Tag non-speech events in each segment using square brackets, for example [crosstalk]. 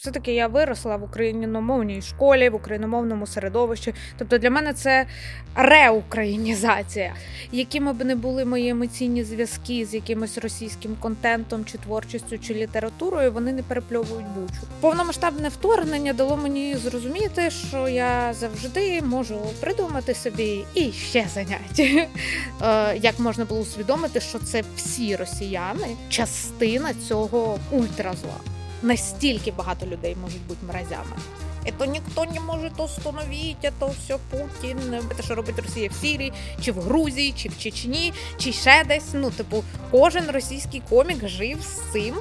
Все-таки я виросла в україномовній школі, в україномовному середовищі. Тобто для мене це реукраїнізація. Якими б не були мої емоційні зв'язки з якимось російським контентом, чи творчістю, чи літературою, вони не перепльовують бучу. Повномасштабне вторгнення дало мені зрозуміти, що я завжди можу придумати собі і ще заняття. [laughs] Е, як можна було усвідомити, що це всі росіяни частина цього ультразла настільки багато людей можуть бути мразями. Это ніхто не може остановити, це все Путін. Це що робить Росія в Сірії, чи в Грузії, чи в Чечні, чи ще десь. Ну, типу, кожен російський комік жив з цим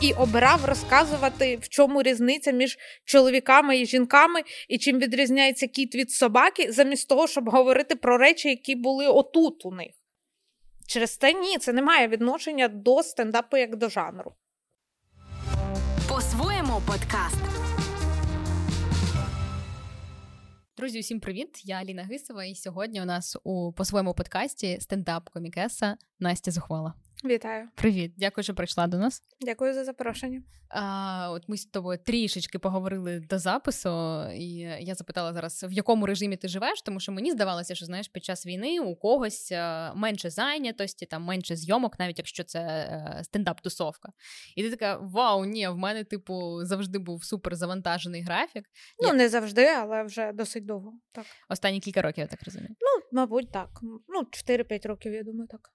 і обирав розказувати, в чому різниця між чоловіками і жінками, і чим відрізняється кіт від собаки, замість того, щоб говорити про речі, які були отут у них. Через те ні, це не має відношення до стендапу як до жанру. По-своєму подкаст. Друзі, усім привіт! Я Аліна Гисова, і сьогодні у нас у по-своєму подкасті стендап-комікеса Настя Зухвала. Вітаю. Привіт, дякую, що прийшла до нас. Дякую за запрошення. А, От ми з тобою трішечки поговорили до запису, і я запитала зараз, в якому режимі ти живеш, тому що мені здавалося, що знаєш, під час війни у когось е, менше зайнятості, там менше зйомок, навіть якщо це е, стендап-тусовка. І ти така: Вау, ні, в мене, типу, завжди був супер завантажений графік. Ну, я... не завжди, але вже досить довго. Так. Останні кілька років, я так розумію. Ну, мабуть, так. Ну, 4-5 років, я думаю, так.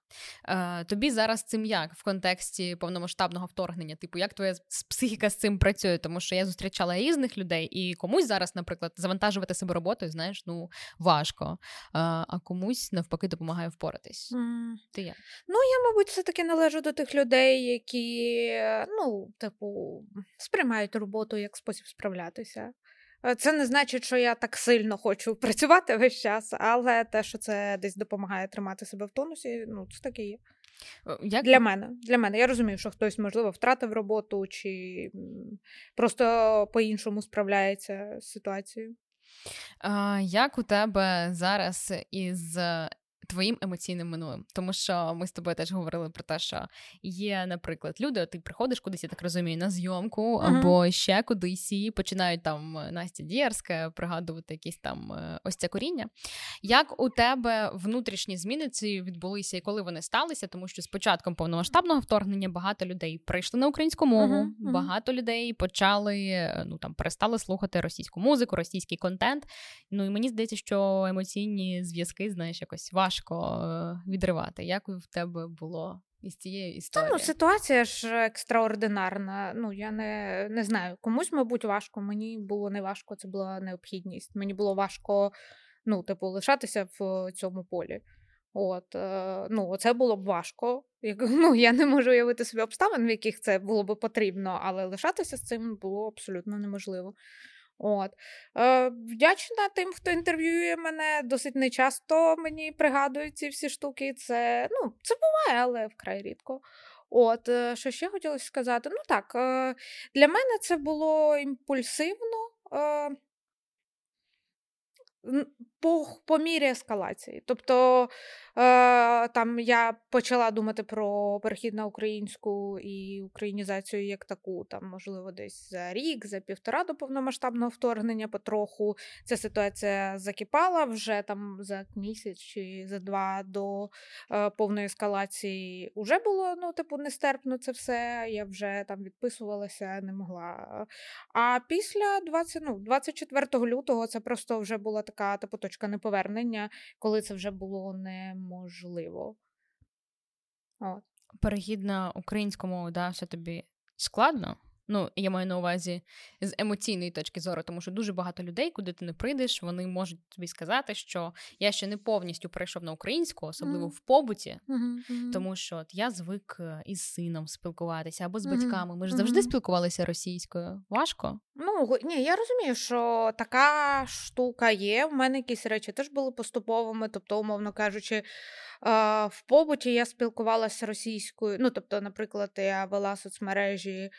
Е, Тобі зараз цим як в контексті повномасштабного вторгнення? Типу, як твоя психіка з цим працює? Тому що я зустрічала різних людей, і комусь зараз, наприклад, завантажувати себе роботою, знаєш, ну важко, а а комусь навпаки допомагає впоратись. Mm. Ти як? Ну, я, мабуть, все таки належу до тих людей, які, ну, типу, сприймають роботу як спосіб справлятися. Е, це не значить, що я так сильно хочу працювати весь час, але те, що це десь допомагає тримати себе в тонусі, ну це таке є. Е, як... Для мене. Для мене. Я розумію, що хтось, можливо, втратив роботу чи просто по-іншому справляється з ситуацією. Як у тебе зараз із твоїм емоційним минулим. Тому що ми з тобою теж говорили про те, що є, наприклад, люди, ти приходиш кудись, я так розумію, на зйомку uh-huh. або ще кудись і починають там е, Настя Дієрська пригадувати якісь там е, ось це коріння. Як у тебе внутрішні зміни ці відбулися і коли вони сталися? Тому що з початком повномасштабного вторгнення багато людей прийшли на українську мову, uh-huh. Uh-huh. багато людей почали е, ну там перестали слухати російську музику, російський контент. Ну і мені здається, що емоційні зв'язки, знаєш, якось важко важко е, відривати. Як в тебе було із цією історією? Ну, Ситуація ж екстраординарна. Ну, я не не знаю. Комусь, мабуть, важко. Мені було не важко, це була необхідність. Мені було важко ну, типу, лишатися в цьому полі. От, е, ну, Це було б важко. Як, [laughs] ну, Я не можу уявити собі обставин, в яких це було б потрібно, але лишатися з цим було абсолютно неможливо. От. Е, Вдячна тим, хто інтерв'ює мене. Досить нечасто мені пригадують ці всі штуки. Це ну, це буває, але вкрай рідко. От, е, Що ще хотілося сказати? Ну так, е, для мене це було імпульсивно. Е, по по мірі ескалації. Тобто е, там я почала думати про перехід на українську і українізацію як таку, там, можливо, десь за рік, за півтора до повномасштабного вторгнення потроху. Ця ситуація закипала вже там за місяць чи за два до е, повної ескалації. Уже було ну, типу, нестерпно це все. Я вже там відписувалася, не могла. А після 20, ну, 24 лютого це просто вже була така типу, точка неповернення, коли це вже було неможливо. От. Перехід на українську мову дався тобі складно? Ну, я маю на увазі з емоційної точки зору, тому що дуже багато людей, куди ти не прийдеш, вони можуть тобі сказати, що я ще не повністю перейшов на українську, особливо mm-hmm. в побуті, mm-hmm. тому що от я звик е, із сином спілкуватися або з батьками. Ми ж завжди спілкувалися російською. Важко? Ну ні, я розумію, що така штука є. У мене якісь речі теж були поступовими, тобто, умовно кажучи. В побуті я спілкувалася російською. Ну, тобто, наприклад, я вела соцмережі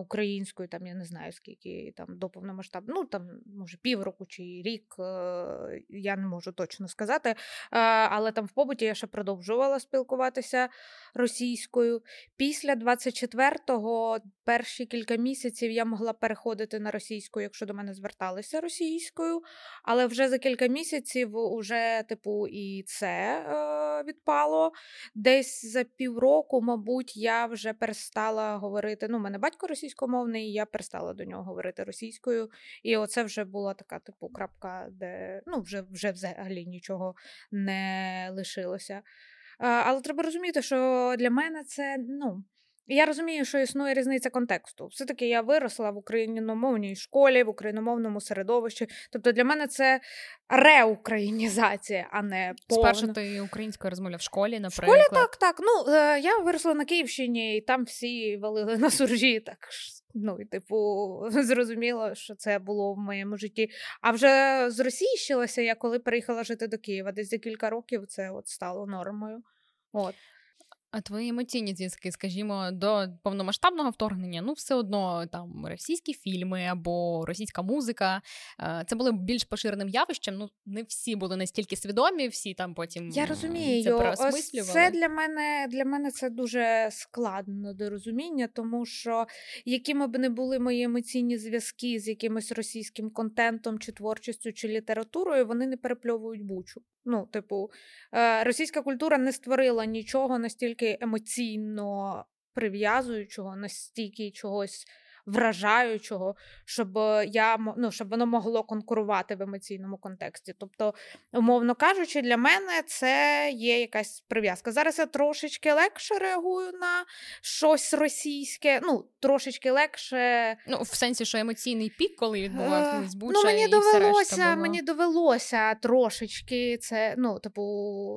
українською, там я не знаю скільки там до повномасштабу, ну там може півроку чи рік, е, я не можу точно сказати. Але там в побуті я ще продовжувала спілкуватися російською. Після 24-го перші кілька місяців я могла переходити на російську, якщо до мене зверталися російською, але вже за кілька місяців уже, типу, і це е, відпало. Десь за півроку, мабуть, я вже перестала говорити. Ну, мене батько російськомовний, і я перестала до нього говорити російською. І оце вже була така, типу, крапка, де ну, вже, вже взагалі нічого не лишилося. Але треба розуміти, що для мене це ну. Я розумію, що існує різниця контексту. Все-таки я виросла в україномовній школі, в україномовному середовищі. Тобто для мене це реукраїнізація, а не повна. Спершу ти українською розмовляв в школі, наприклад. В школі так, так. Ну, е, я виросла на Київщині, і там всі валили на суржі. Так ну, і типу, [laughs] зрозуміло, що це було в моєму житті. А вже зросійщилася я, коли приїхала жити до Києва. Десь за кілька років це от стало нормою. От. А твої емоційні зв'язки, скажімо, до повномасштабного вторгнення, ну все одно там російські фільми або російська музика. Це були більш поширеним явищем. Ну не всі були настільки свідомі, всі там потім я розумію. Це Ось Це для мене для мене це дуже складно до розуміння, тому що якими б не були мої емоційні зв'язки з якимось російським контентом, чи творчістю, чи літературою, вони не перепльовують бучу. Ну, типу, е, російська культура не створила нічого настільки емоційно прив'язуючого, настільки чогось вражаючого, щоб е, я ну, щоб воно могло конкурувати в емоційному контексті. Тобто, умовно кажучи, для мене це є якась прив'язка. Зараз я трошечки легше реагую на щось російське, ну трошечки легше. Ну, в сенсі, що емоційний пік, коли відбувався е, збуча, Ну, мені і довелося, було. мені довелося трошечки це. Ну, типу,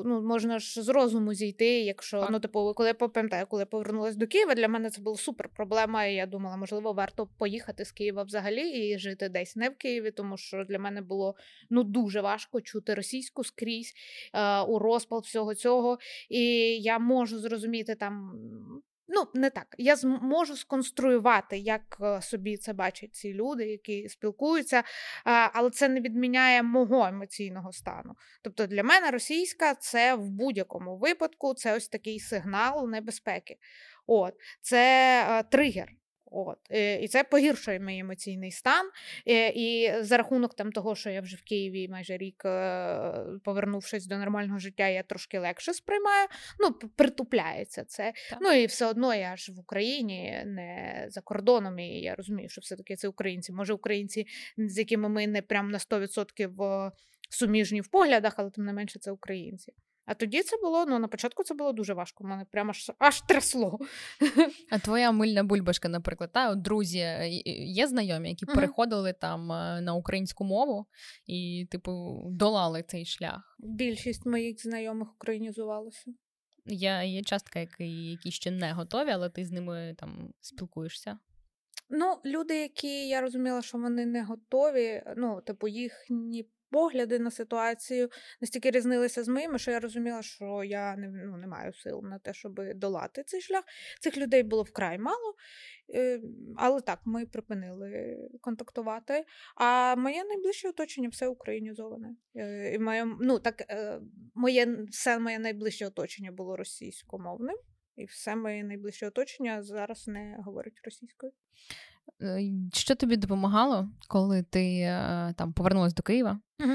ну можна ж з розуму зійти, якщо так. ну, типу, коли я пам'ятаю, коли я повернулася до Києва, для мене це була супер проблема. І я думала, можливо, варто поїхати з Києва взагалі і жити десь не в Києві, тому що для мене було ну дуже важко чути російську скрізь е, у розпал всього цього. І я можу зрозуміти там. Ну, не так. Я зможу сконструювати, як е, собі це бачать ці люди, які спілкуються, але це не відміняє мого емоційного стану. Тобто для мене російська це в будь-якому випадку це ось такий сигнал небезпеки. От, Це е, тригер. От. Е, і це погіршує мій емоційний стан. Е, і за рахунок там того, що я вже в Києві майже рік е, повернувшись до нормального життя, я трошки легше сприймаю. Ну, притупляється це. Так. Ну і все одно я ж в Україні, не за кордоном, і я розумію, що все-таки це українці. Може, українці, з якими ми не прям на 100% суміжні в поглядах, але тим не менше це українці. А тоді це було, ну на початку це було дуже важко. У мене прямо аж аж трясло. [laughs] А твоя мильна бульбашка, наприклад, та от друзі е, є знайомі, які uh-huh. переходили там е, на українську мову і, типу, долали цей шлях. Більшість моїх знайомих українізувалася. Я є частка, які, які ще не готові, але ти з ними там спілкуєшся. Ну, люди, які я розуміла, що вони не готові, ну, типу, їхні погляди на ситуацію настільки різнилися з моїми, що я розуміла, що я не ну, не маю сил на те, щоб долати цей шлях. Цих людей було вкрай мало. Е, але так, ми припинили контактувати. А моє найближче оточення все українізоване. Е, і моє, ну, так, е, моє, Все моє найближче оточення було російськомовним, і все моє найближче оточення зараз не говорить російською. Що тобі допомагало, коли ти там повернулася до Києва? Угу.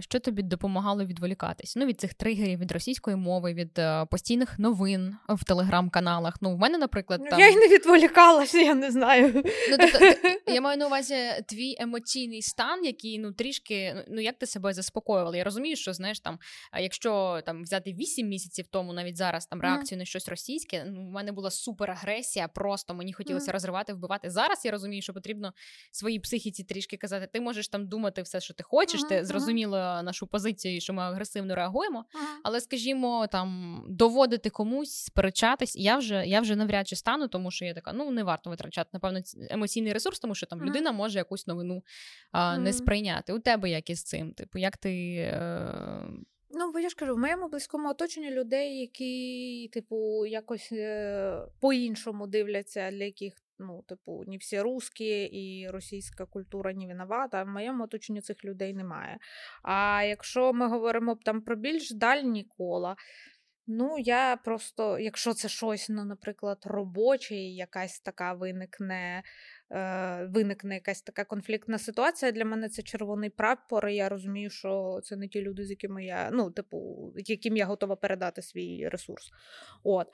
Що тобі допомагало відволікатись? Ну, від цих тригерів, від російської мови, від е, постійних новин в телеграм-каналах. Ну, в мене, наприклад, там... я й не відволікалася, я не знаю. Ну, тобто, [laughs] я маю на увазі твій емоційний стан, який ну трішки ну, ну як ти себе заспокоювала. Я розумію, що знаєш там, якщо там взяти 8 місяців тому, навіть зараз там реакцію mm. на щось російське, ну в мене була супер агресія, просто мені хотілося mm. розривати, вбивати. Зараз я розумію, що потрібно своїй психіці трішки казати, ти можеш там думати все, що ти хочеш хочеш, ти зрозуміла нашу позицію, що ми агресивно реагуємо. Але, скажімо, там доводити комусь, сперечатись, я вже я вже навряд чи стану, тому що я така, ну не варто витрачати, напевно, емоційний ресурс, тому що там людина може якусь новину а, не сприйняти. У тебе як із цим? Типу, як ти. Е... Ну, я ж кажу, в моєму близькому оточенні людей, які, типу, якось е- по-іншому дивляться, для яких ну, типу, ні всі русські і російська культура не виновата. В моєму оточенні цих людей немає. А якщо ми говоримо там про більш дальні кола, Ну, я просто, якщо це щось, ну, наприклад, робоче, якась така виникне, виникне якась така конфліктна ситуація, для мене це червоний прапор. і Я розумію, що це не ті люди, з якими я, ну, типу, яким я готова передати свій ресурс. От.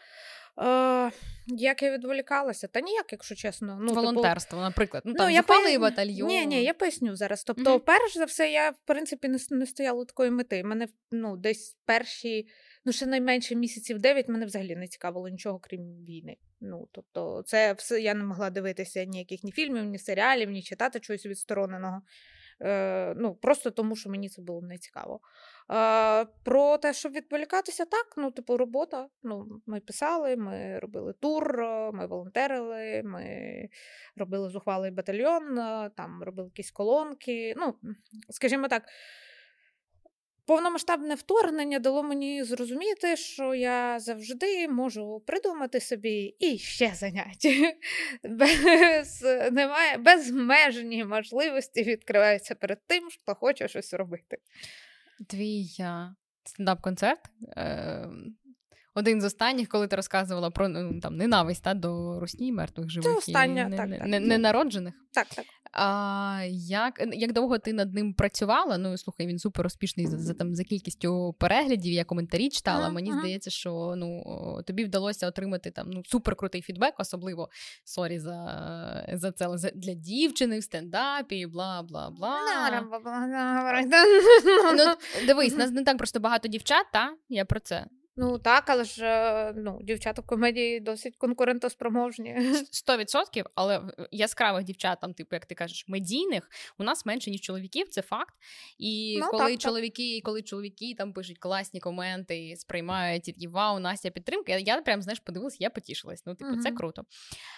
Е, Як я відволікалася? Та ніяк, якщо чесно. Ну, типу Волонтерство, типу... наприклад. Ну, там ну, я поясню... батальйон. Ні, ні, я поясню зараз. Тобто, mm-hmm. перш за все, я, в принципі, не, не стояла такої мети. Мене ну, десь перші ну ще найменше місяців дев'ять мене взагалі не цікавило нічого, крім війни. Ну тобто, це все я не могла дивитися ніяких ні фільмів, ні серіалів, ні читати чогось відстороненого. Е, Ну просто тому, що мені це було не цікаво. Е, Про те, щоб відволікатися, так, ну, типу, робота. Ну, Ми писали, ми робили тур, ми волонтерили, ми робили зухвалий батальйон, там робили якісь колонки. Ну, скажімо так. Повномасштабне вторгнення дало мені зрозуміти, що я завжди можу придумати собі і ще заняття. [laughs] Без, немає, Безмежні можливості відкриваються перед тим, хто хоче щось робити. Твій стендап-концерт. Е- один з останніх, коли ти розказувала про ну, там ненависть та, до русні мертвих живих Це остання, не, так, не, так. Не, ненароджених. Так, так. А як як довго ти над ним працювала? Ну слухай, він супер успішний за за там за кількістю переглядів. Я коментарі читала. Uh-huh, Мені здається, що ну тобі вдалося отримати там ну супер крутий фідбек, особливо sorry за за це за для дівчини в стендапі, бла бла бла. Ну, Дивись, нас не так просто багато дівчат, та я про це. Ну так, але ж е, ну, дівчата в комедії досить конкурентоспроможні. [laughs] Сто відсотків, але яскравих дівчат, там, типу, як ти кажеш, медійних у нас менше, ніж чоловіків, це факт. І ну, коли так, чоловіки, так. коли чоловіки там пишуть класні коменти, сприймають і вау, Настя підтримка, я, я прям знаєш, подивилась, я потішилась. Ну, типу, угу. це круто.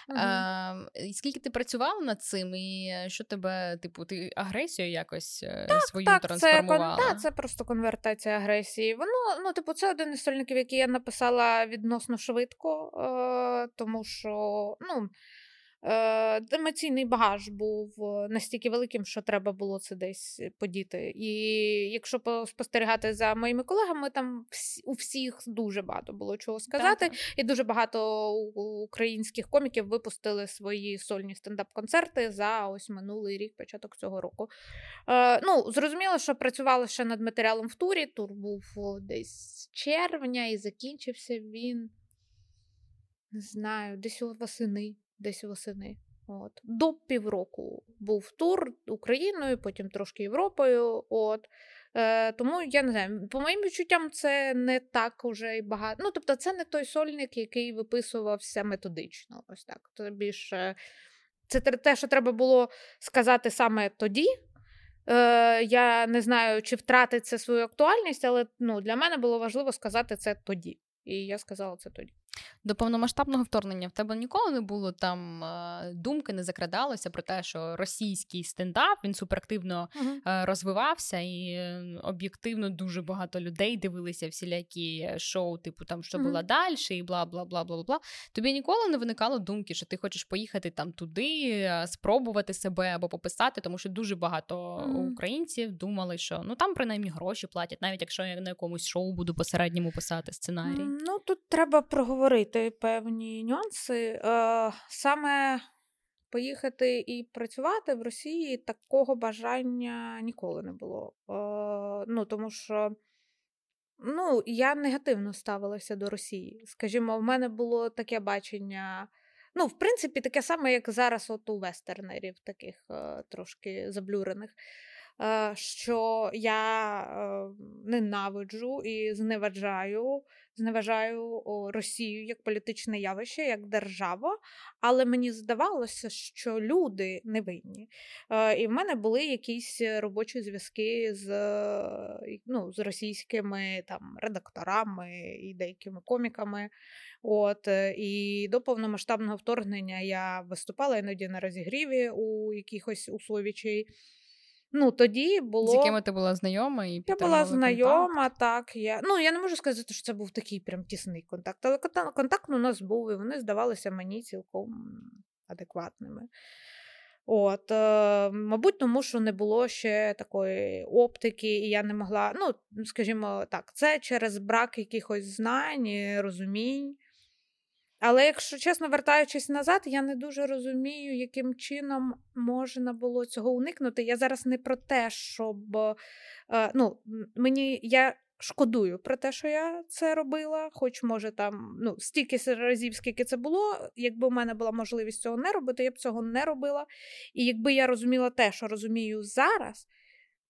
Угу. А, Скільки ти працювала над цим, і що тебе, типу, ти агресію якось е, так, свою так, трансформувала? Це, так, це просто конвертація агресії. Воно, ну, типу, це один із сольників які я написала відносно швидко, е, тому що ну, емоційний багаж був настільки великим, що треба було це десь подіти. І якщо спостерігати за моїми колегами, там у всіх дуже багато було чого сказати, так. і дуже багато українських коміків випустили свої сольні стендап-концерти за ось минулий рік, початок цього року. Е, ну, Зрозуміло, що працювала ще над матеріалом в турі. Тур був десь з червня, і закінчився він. Не знаю, десь у восени десь восени. От. До півроку був тур Україною, потім трошки Європою. От. Е, Тому я не знаю, по моїм відчуттям, це не так уже і багато. Ну, тобто, це не той сольник, який виписувався методично. Ось так. Це більше це те, що треба було сказати саме тоді. Е, Я не знаю, чи втратить це свою актуальність, але ну, для мене було важливо сказати це тоді. І я сказала це тоді. До повномасштабного вторгнення в тебе ніколи не було там е, думки, не закрадалося про те, що російський стендап він суперактивно uh-huh. розвивався, і е, об'єктивно дуже багато людей дивилися всілякі шоу, типу там що uh-huh. було далі, і бла бла бла бла бла. Тобі ніколи не виникало думки, що ти хочеш поїхати там туди, спробувати себе або пописати, тому що дуже багато uh-huh. українців думали, що ну там принаймні гроші платять, навіть якщо я на якомусь шоу буду посередньому писати сценарій. Ну тут треба проговорити обговорити певні нюанси. Е, Саме поїхати і працювати в Росії такого бажання ніколи не було. Е, Ну, Тому що ну, я негативно ставилася до Росії. Скажімо, в мене було таке бачення. Ну, в принципі, таке саме, як зараз от у вестернерів, таких е, трошки заблюрених. Е, що я е, ненавиджу і зневажаю зневажаю Росію як політичне явище, як держава, але мені здавалося, що люди не винні. Е, і в мене були якісь робочі зв'язки з ну, з російськими там редакторами і деякими коміками. От І до повномасштабного вторгнення я виступала іноді на розігріві у якихось условічей. Ну, тоді було... З якими ти була знайома і Я була знайома, так. Я... Ну, я не можу сказати, що це був такий прям тісний контакт, але контакт у нас був, і вони здавалися мені цілком адекватними. От, е, Мабуть, тому що не було ще такої оптики, і я не могла, ну, скажімо так, це через брак якихось знань, розумінь. Але, якщо чесно, вертаючись назад, я не дуже розумію, яким чином можна було цього уникнути. Я зараз не про те, щоб е, ну, мені я шкодую про те, що я це робила, хоч, може, там ну, стільки разів, скільки це було. Якби у мене була можливість цього не робити, я б цього не робила. І якби я розуміла те, що розумію зараз.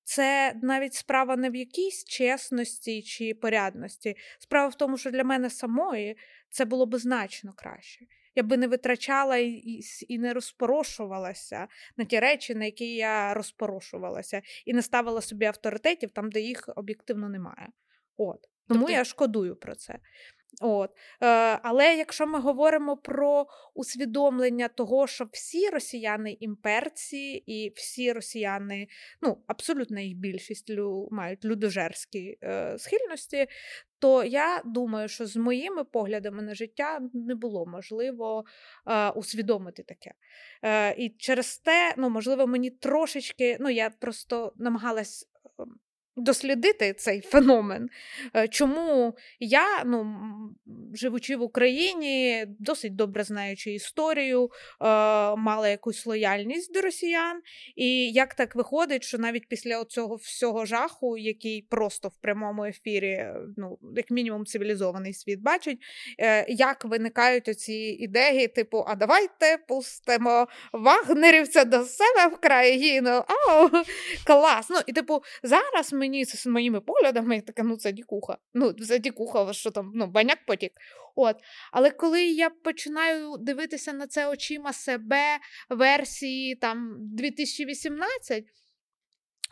Це навіть справа не в якійсь чесності чи порядності. Справа в тому, що для мене самої це було б значно краще. Я би не витрачала і, і, не розпорошувалася на ті речі, на які я розпорошувалася, і не ставила собі авторитетів там, де їх об'єктивно немає. От. Тому тобто... я шкодую про це. От. Е, Але якщо ми говоримо про усвідомлення того, що всі росіяни імперці, і всі росіяни, ну, абсолютна їх більшість лю, мають людожерські е, схильності, то я думаю, що з моїми поглядами на життя не було можливо е, усвідомити таке. Е, І через те, ну, можливо, мені трошечки, ну, я просто намагалась. Дослідити цей феномен. Е, чому я, ну, живучи в Україні, досить добре знаючи історію, мала якусь лояльність до росіян. І як так виходить, що навіть після цього всього жаху, який просто в прямому ефірі, ну, як мінімум, цивілізований світ бачить, е, як виникають оці ідеї, типу, а давайте пустимо вагнерівця до себе в країну. Ау, клас! Ну, І, типу, зараз мені з моїми поглядами я така, ну це дікуха. Ну, це дікуха, що там, ну, баняк потік. От. Але коли я починаю дивитися на це очима себе версії там 2018.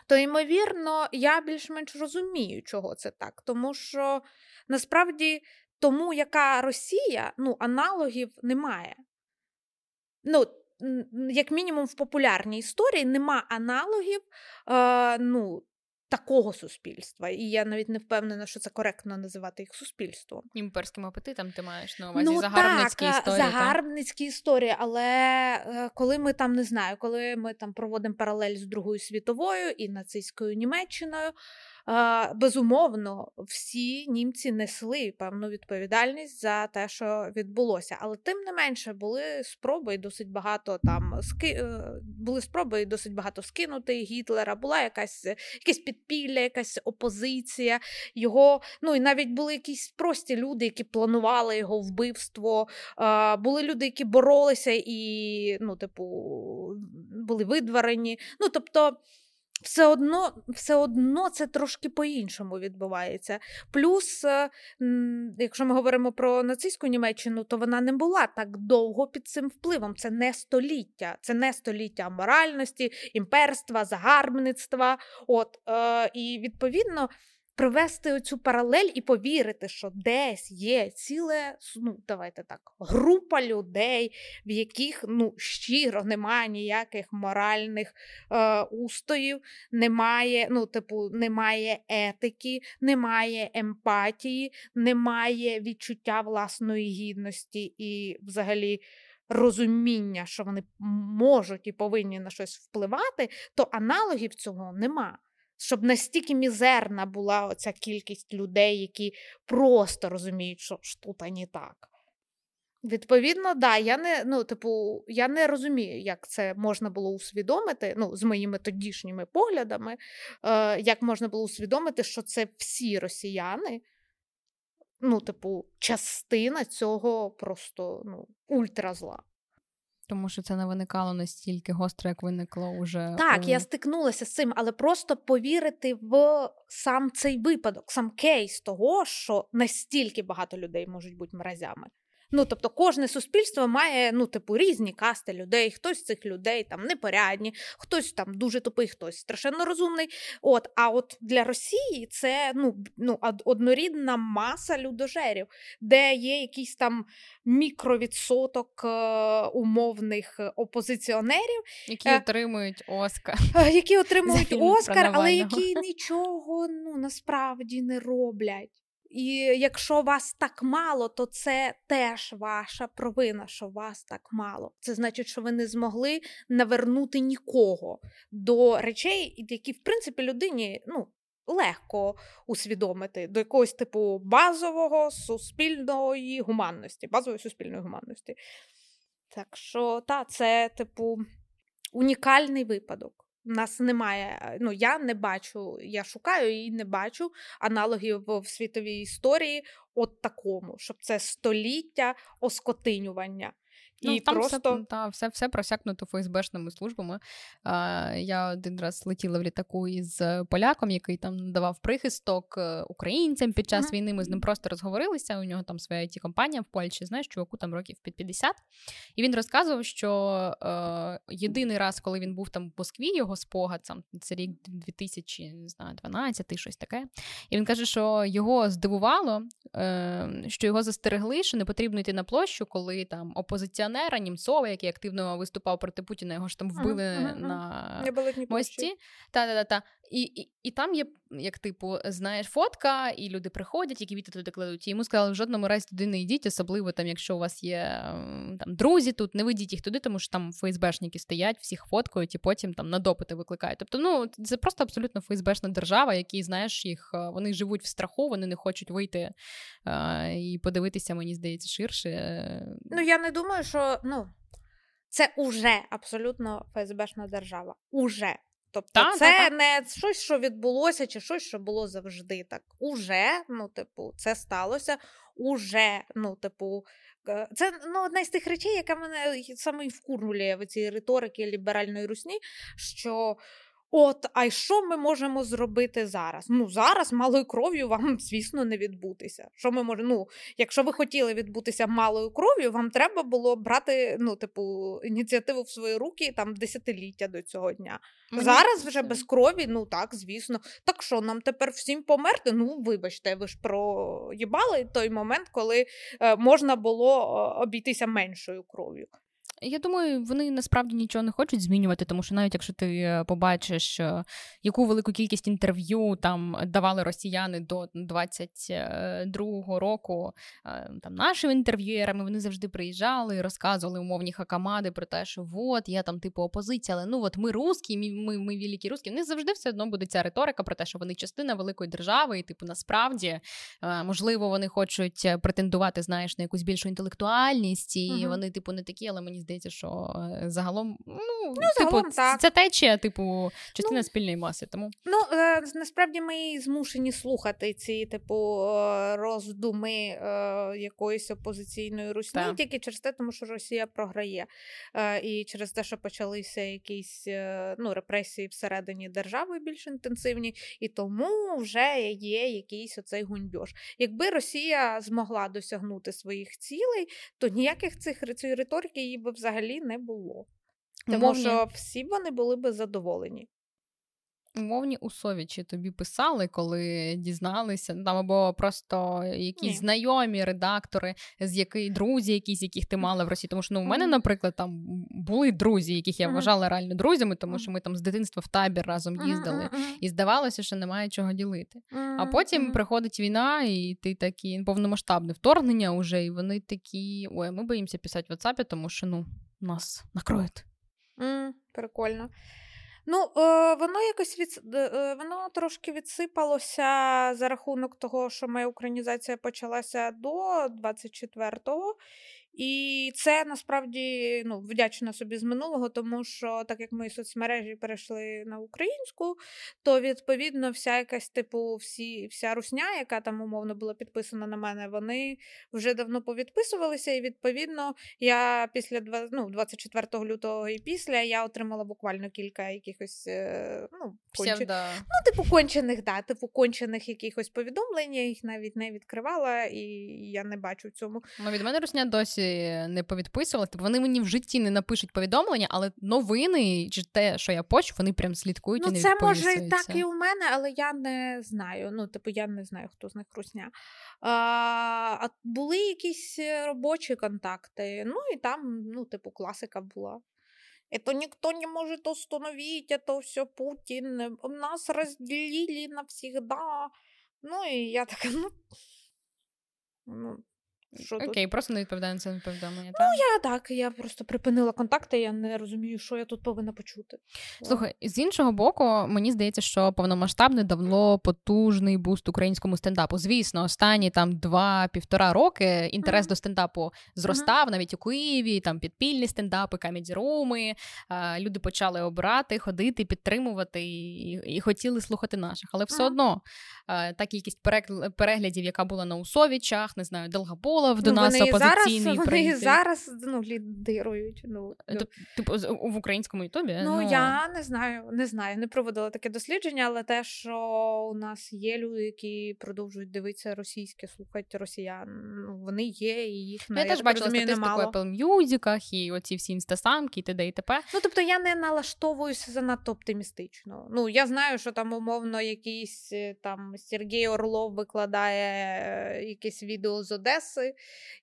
То, ймовірно, я більш-менш розумію, чого це так. Тому що насправді тому, яка Росія, ну, аналогів немає. Ну, як мінімум, в популярній історії нема аналогів е, ну, такого суспільства. І я навіть не впевнена, що це коректно називати їх суспільством. Імперським апетитом ти маєш на увазі ну, загарбницькі так, історії. Загарбницькі та? історії, але е, коли ми там не знаю, коли ми там проводимо паралель з Другою світовою і нацистською Німеччиною. Безумовно, всі німці несли певну відповідальність за те, що відбулося. Але тим не менше були спроби і досить багато там ски... Е, були спроби і досить багато скинути Гітлера. Була якась якесь підпілля, якась опозиція. Його, ну і навіть були якісь прості люди, які планували його вбивство. Були люди, які боролися і, ну, типу, були видварені. Ну, тобто все одно все одно це трошки по-іншому відбувається. Плюс, е, якщо ми говоримо про нацистську Німеччину, то вона не була так довго під цим впливом. Це не століття, це не століття моральності, імперства, загарбництва. От, е, І відповідно провести оцю паралель і повірити, що десь є ціле, ну давайте так, група людей, в яких ну щиро немає ніяких моральних е, устоїв, немає, ну, типу, немає етики, немає емпатії, немає відчуття власної гідності і взагалі. Розуміння, що вони можуть і повинні на щось впливати, то аналогів цього нема щоб настільки мізерна була оця кількість людей, які просто розуміють, що тут не так. Відповідно, да, я не ну, типу, я не розумію, як це можна було усвідомити. Ну, з моїми тодішніми поглядами, е, як можна було усвідомити, що це всі росіяни, ну, типу, частина цього просто ну, ультразла. Тому що це не виникало настільки гостро, як виникло уже. Так, у... я стикнулася з цим, але просто повірити в сам цей випадок, сам кейс того, що настільки багато людей можуть бути мразями. Ну, тобто, кожне суспільство має ну, типу, різні касти людей. Хтось з цих людей там непорядні, хтось там дуже тупий, хтось страшенно розумний. От, А от для Росії це ну, ну, однорідна маса людожерів, де є якийсь там мікровідсоток е, умовних опозиціонерів, які е, отримують Оскар. Е, які отримують Оскар, але які нічого ну, насправді не роблять. І якщо вас так мало, то це теж ваша провина, що вас так мало. Це значить, що ви не змогли навернути нікого до речей, які, в принципі, людині ну, легко усвідомити до якогось типу базового суспільної гуманності, базової суспільної гуманності. Так що, та, це, типу, унікальний випадок. У нас немає, ну я не бачу, я шукаю і не бачу аналогів в світовій історії от такому, щоб це століття оскотинювання. Ну, і там просто все, та, все, все просякнуто ФСБшними службами. А, Я один раз летіла в літаку із поляком, який там давав прихисток е, українцям під час uh-huh. війни. Ми з ним просто розговорилися. У нього там своя it компанія в Польщі, знаєш, чуваку там років під 50. І він розказував, що е, єдиний раз, коли він був там в Москві, його спогад, там, це рік 2012, щось таке. І він каже, що його здивувало, е, що його застерегли, що не потрібно йти на площу, коли там опозиціонери опозиціонера Німцова, який активно виступав проти Путіна, його ж там вбили uh-huh, uh-huh. на мості. Та-та-та. І, і і, там є, як типу, знаєш, фотка, і люди приходять, які віти туди кладуть. І йому сказали, в жодному разі туди не йдіть, особливо там, якщо у вас є там друзі тут, не ведіть їх туди, тому що там ФСБшники стоять, всіх фоткають і потім там на допити викликають. Тобто, ну це просто абсолютно ФСБшна держава, які, знаєш, їх вони живуть в страху, вони не хочуть вийти а, і подивитися, мені здається, ширше. Ну я не думаю, що ну. Це уже абсолютно ФСБшна держава. Уже. Тобто, та, це та, та. не щось, що відбулося, чи щось, що було завжди так. Уже, ну, типу, це сталося. Уже, ну, типу, це ну, одна з тих речей, яка мене саме і вкурнулює в цій риторики ліберальної русні, що От, а й що ми можемо зробити зараз? Ну, зараз малою кров'ю вам, [laughs] звісно, не відбутися. Що ми можемо? Ну, якщо ви хотіли відбутися малою кров'ю, вам треба було брати ну, типу, ініціативу в свої руки там десятиліття до цього дня. Мені зараз вже без крові, ну так, звісно. Так що нам тепер всім померти? Ну, вибачте, ви ж проїбали той момент, коли е, можна було обійтися меншою кров'ю. Я думаю, вони насправді нічого не хочуть змінювати, тому що навіть якщо ти е, побачиш, е, яку велику кількість інтерв'ю там давали росіяни до 22-го року е, там нашими інтерв'юерами, вони завжди приїжджали і розказували умовні хакамади про те, що от я там типу опозиція, але ну от ми русські, ми ми, ми великі русські. В них завжди все одно буде ця риторика про те, що вони частина великої держави, і типу насправді можливо вони хочуть претендувати, знаєш, на якусь більшу інтелектуальність, і uh вони, типу, не такі, але мені здається, що е, загалом ну, ну типу, загалом, так. це течія, типу, частина ну, спільної маси. Тому ну е, насправді ми змушені слухати ці, типу, е, роздуми е, якоїсь опозиційної русні так. тільки через те, тому що Росія програє, е, і через те, що почалися якісь е, ну, репресії всередині держави більш інтенсивні, і тому вже є якийсь оцей гуньбьош. Якби Росія змогла досягнути своїх цілей, то ніяких цих цієї риторики її би взагалі не було. Тому Умовні. що всі вони були би задоволені. Умовні усовічі тобі писали, коли дізналися, там або просто якісь Ні. знайомі редактори, з яких друзі, якісь яких ти мала в Росії. Тому що ну, у мене, наприклад, там були друзі, яких я вважала реально друзями, тому що ми там з дитинства в табір разом їздили, і здавалося, що немає чого ділити. А потім приходить війна, і ти такі повномасштабне вторгнення уже, і вони такі: ой, ми боїмося писати в WhatsApp, тому що ну нас накроють. Mm, прикольно. Ну, е, воно якось від... е, воно трошки відсипалося за рахунок того, що моя українізація почалася до 24-го. І це насправді ну, вдячна собі з минулого, тому що так як мої соцмережі перейшли на українську, то відповідно вся якась типу всі, вся русня, яка там умовно була підписана на мене, вони вже давно повідписувалися. І відповідно я після ну, 24 лютого і після я отримала буквально кілька якихось е, ну, конч... ну, типу кончених, да, типу кончених якихось повідомлень. Я їх навіть не відкривала, і я не бачу в цьому. Ну, від мене русня досі не повідписували. Тобто вони мені в житті не напишуть повідомлення, але новини чи те, що я почу, вони прям слідкують ну, і не це може і так і у мене, але я не знаю. Ну, типу, я не знаю, хто з них русня. А, а були якісь робочі контакти. Ну і там, ну, типу, класика була. Это никто не может остановить, это все Путин. Нас разделили навсегда. Ну, і я така, ну. Ну, що Окей, тут? просто не відповідає на це повідомлення. Ну, я так, я просто припинила контакти, я не розумію, що я тут повинна почути. Слухай, з іншого боку, мені здається, що повномасштабне давно потужний буст українському стендапу. Звісно, останні там два-півтора роки інтерес mm-hmm. до стендапу зростав, mm-hmm. навіть у Києві, там підпільні стендапи, камеді-руми. Люди почали обрати, ходити, підтримувати і, і хотіли слухати наших. Але все mm-hmm. одно та кількість переглядів, яка була на Усовічах, не знаю, Долгобол. Колов до ну, нас вони опозиційний зараз, Вони зараз ну, лідирують. Ну, ну. Типу в українському ютубі? Ну, ну я не знаю, не знаю, не проводила таке дослідження, але те, що у нас є люди, які продовжують дивитися російське, слухають росіян. Ну, вони є, і їх ну, Я, теж бачила розумію, статистику Apple Music і оці всі інстасамки, і т.д. і т.п. Ну тобто я не налаштовуюся занадто оптимістично. Ну я знаю, що там умовно якийсь е, там Сергій Орлов викладає е, якесь відео з Одеси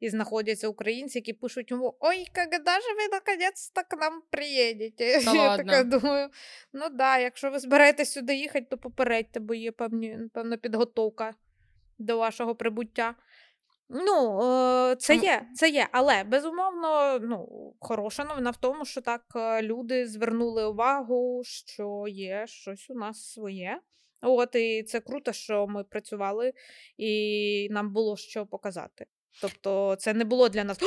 і знаходяться українці, які пишуть йому: Ой, когда же ви наконець-то к нам приїдете? Та [laughs] Я ладно. така думаю, ну да, якщо ви збираєтесь сюди їхати, то попередьте, бо є певні, певна підготовка до вашого прибуття. Ну, е, це є, це є, але безумовно, ну, хороша новина в тому, що так е, люди звернули увагу, що є щось у нас своє. От, і це круто, що ми працювали, і нам було що показати. Тобто це не було для нас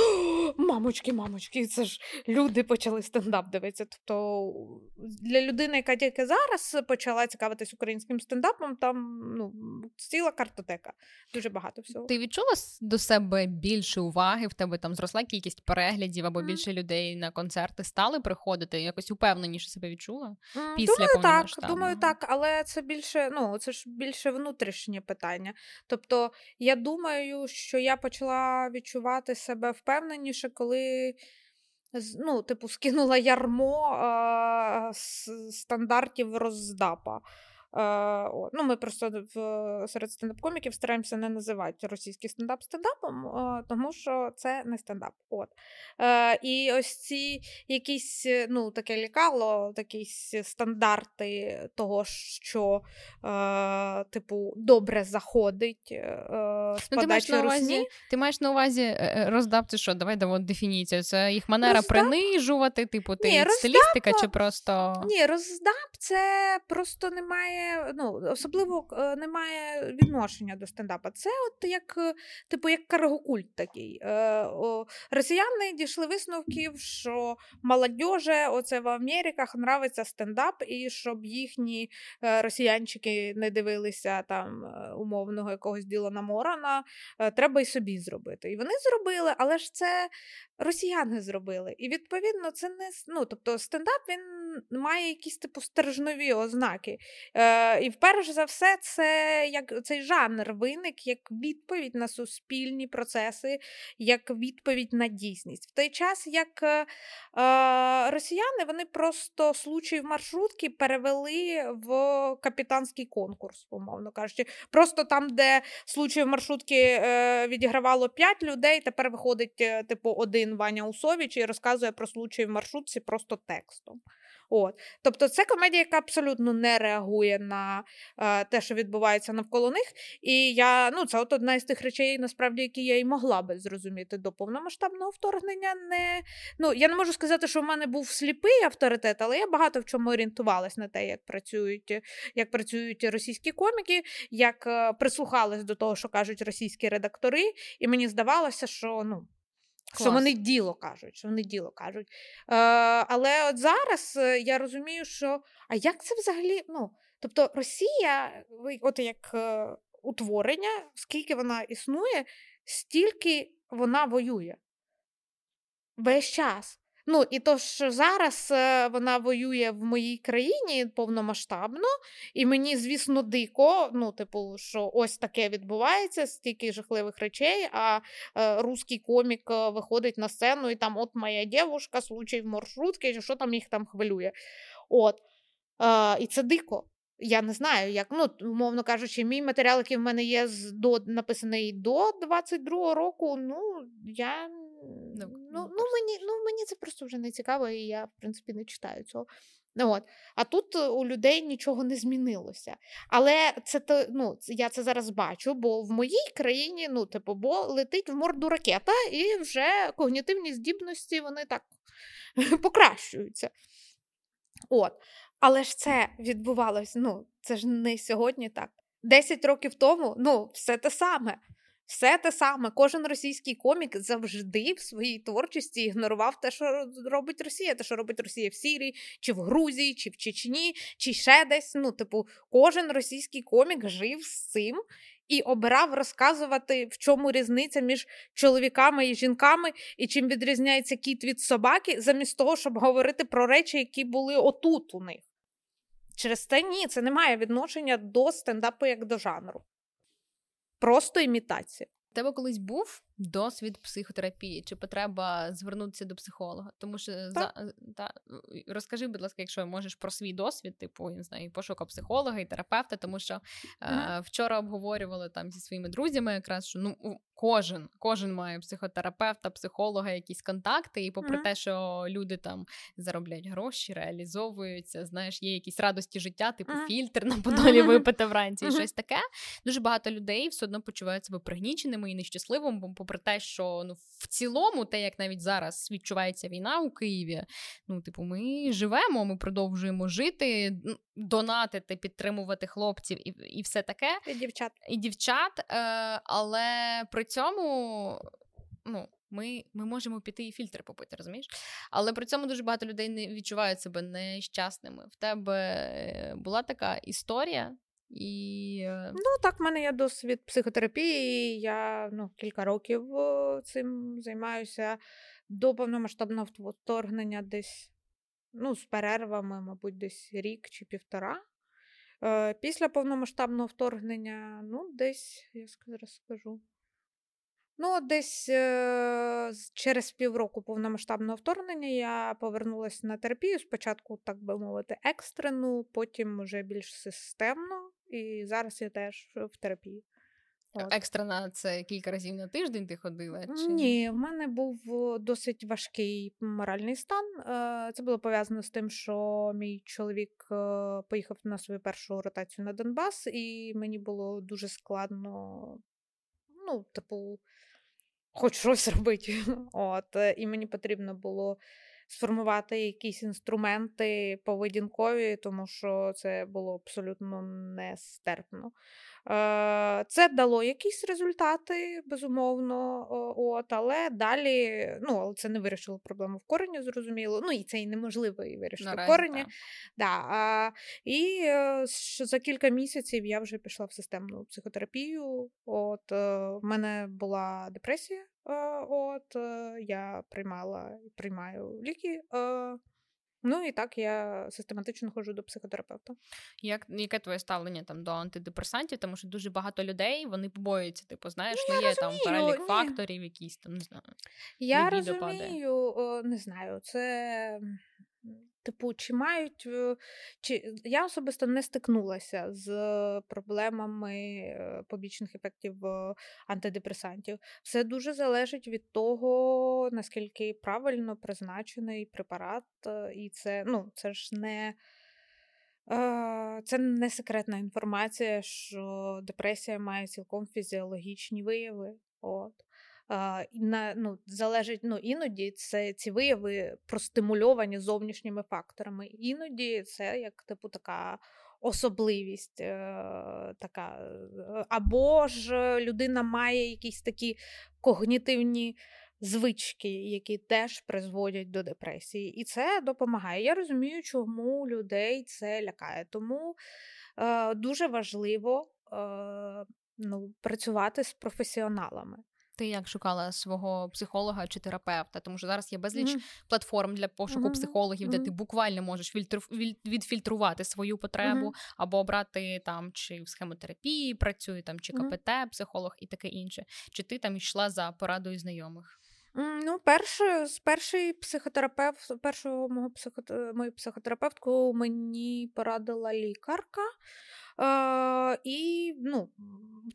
мамочки, мамочки, це ж люди почали стендап дивитися. Тобто для людини, яка тільки зараз почала цікавитись українським стендапом, там ну, ціла картотека, дуже багато всього. Ти відчула до себе більше уваги? В тебе там зросла кількість переглядів або mm. більше людей на концерти стали приходити? Якось упевненіше себе відчула? Mm, після Думаю, так, думаю, так, але це більше, ну це ж більше внутрішнє питання. Тобто, я думаю, що я почала відчувати себе впевненіше, коли ну, типу, скинула ярмо а, стандартів роздапа. Е, ну, Ми просто в серед стендап-коміків стараємося не називати російський стендап стендапом, е, тому що це не стендап. От. Е, і ось ці якісь ну, таке лікало, якісь стандарти того, що типу добре заходить з ну, ти маєш на увазі, Ти маєш на увазі роздап, це що? Давай дамо дефініцію. Це їх манера роздап? принижувати, типу, ти Ні, стилістика роздап... чи просто. Ні, роздап це просто немає ну, особливо е, немає відношення до стендапа. Це от як е, типу як каргокульт такий. Е, росіяни дійшли висновків, що молодіже, оце в Америках нравиться стендап, і щоб їхні росіянчики не дивилися там умовного якогось Ділана Морана, треба й собі зробити. І вони зробили, але ж це росіяни зробили. І відповідно це не ну, тобто стендап він має якісь типу стержнові ознаки. Е, І вперше за все, це як цей жанр виник як відповідь на суспільні процеси, як відповідь на дійсність. В той час, як е, е росіяни вони просто случаї в маршрутки перевели в капітанський конкурс, умовно кажучи. Просто там, де случаї в маршрутки е, відігравало 5 людей, тепер виходить, е, типу, один Ваня Усович і розказує про случаї в маршрутці просто текстом. От. Тобто це комедія, яка абсолютно не реагує на е, те, що відбувається навколо них. І я, ну, це от одна із тих речей, насправді, які я і могла би зрозуміти до повномасштабного вторгнення. Не, ну, Я не можу сказати, що в мене був сліпий авторитет, але я багато в чому орієнтувалась на те, як працюють як працюють російські коміки, як е, прислухалась до того, що кажуть російські редактори, і мені здавалося, що ну. Клас. Що вони діло кажуть, що вони діло кажуть. Е, Але от зараз е, я розумію, що а як це взагалі? ну, Тобто Росія, от як е, утворення, скільки вона існує, стільки вона воює весь час. Ну і то, що зараз е, вона воює в моїй країні повномасштабно, і мені, звісно, дико. Ну, типу, що ось таке відбувається, стільки жахливих речей. А е, русський комік е, виходить на сцену, і там от моя дівушка, случай в маршрутці, що там їх там хвилює. От. Е, І це дико. Я не знаю, як, ну, умовно кажучи, мій матеріал, який в мене є до написаний до 22-го року, ну, я Ну, ну, ну, мені ну, мені це просто вже не цікаво, і я, в принципі, не читаю цього. От. А тут у людей нічого не змінилося. Але це ну, я це зараз бачу, бо в моїй країні, ну, типу, бо летить в морду ракета, і вже когнітивні здібності вони так [laughs] покращуються. От. Але ж це відбувалось, ну, це ж не сьогодні так. Десять років тому, ну, все те саме. Все те саме. Кожен російський комік завжди в своїй творчості ігнорував те, що робить Росія, те, що робить Росія в Сірії, чи в Грузії, чи в Чечні, чи ще десь. Ну, типу, кожен російський комік жив з цим і обирав розказувати, в чому різниця між чоловіками і жінками, і чим відрізняється кіт від собаки, замість того, щоб говорити про речі, які були отут у них. Через те ні, це не має відношення до стендапу як до жанру. Просто імітація. Тебе колись був досвід психотерапії, чи потреба звернутися до психолога? Тому що за та розкажи, будь ласка, якщо можеш про свій досвід, типу не знаю, пошуку психолога і терапевта, тому що mm-hmm. е, вчора обговорювали там зі своїми друзями, якраз що ну кожен кожен має психотерапевта, психолога, якісь контакти, і попри mm-hmm. те, що люди там заробляють гроші, реалізовуються, знаєш, є якісь радості життя, типу mm-hmm. фільтр на подолі випити вранці, і щось таке. Дуже багато людей все одно почувають себе пригніченими і нещасливими, бо попри те, що ну в цілому, те, як навіть зараз відчувається війна у Києві, ну, типу, ми живемо, ми продовжуємо жити, донатити, підтримувати хлопців і і все таке. І дівчат. І дівчат, е, але при цьому. ну, ми ми можемо піти і фільтри попити, розумієш? Але при цьому дуже багато людей не відчувають себе нещасними. В тебе була така історія, і... Е, ну, так, в мене є досвід психотерапії. Я ну, кілька років цим займаюся до повномасштабного вторгнення десь ну, з перервами, мабуть, десь рік чи півтора. Е, після повномасштабного вторгнення, ну, десь, я зараз скажу. Ну, десь е- через півроку повномасштабного вторгнення я повернулася на терапію. Спочатку, так би мовити, екстрену, потім вже більш системно і зараз я теж в терапії. От. Екстрена це кілька разів на тиждень ти ходила? Чи... Ні, в мене був досить важкий моральний стан. Е, це було пов'язано з тим, що мій чоловік е, поїхав на свою першу ротацію на Донбас, і мені було дуже складно, ну, типу, хоч щось [laughs] робити. От, е, І мені потрібно було сформувати якісь інструменти поведінкові, тому що це було абсолютно нестерпно. Е, це дало якісь результати, безумовно, от, але далі ну, але це не вирішило проблему в корені, зрозуміло. Ну і це і неможливо і вирішити в корені. Да. А, І е, за кілька місяців я вже пішла в системну психотерапію. От, е, В мене була депресія, от, я приймала приймаю ліки. Ну і так я систематично ходжу до психотерапевта. Як яке твоє ставлення там до антидепресантів? Тому що дуже багато людей вони побоюються, типу, знаєш, ну, є розумію, там перелік ні. факторів, якісь там не знаю. Я розумію, не знаю, це Типу, чи мають е, чи я особисто не стикнулася з проблемами е, побічних ефектів е, антидепресантів. Все дуже залежить від того, наскільки правильно призначений препарат, і це ну, це ж не. Це не секретна інформація, що депресія має цілком фізіологічні вияви. От на ну залежить ну іноді це ці вияви простимульовані зовнішніми факторами. Іноді це як типу така. Особливість е, така, е, або ж людина має якісь такі когнітивні звички, які теж призводять до депресії. І це допомагає. Я розумію, чому людей це лякає. Тому е, дуже важливо е, ну, працювати з професіоналами. Ти як шукала свого психолога чи терапевта? Тому що зараз є безліч mm-hmm. платформ для пошуку mm-hmm. психологів, де mm-hmm. ти буквально можеш фільтр... відфільтрувати свою потребу або обрати там чи в схемотерапії працює там, чи КПТ, психолог і таке інше. Чи ти там йшла за порадою знайомих? Ну, перший, перший психотерапевт, першого мого психо, мою психотерапевтку мені порадила лікарка. Е, І ну,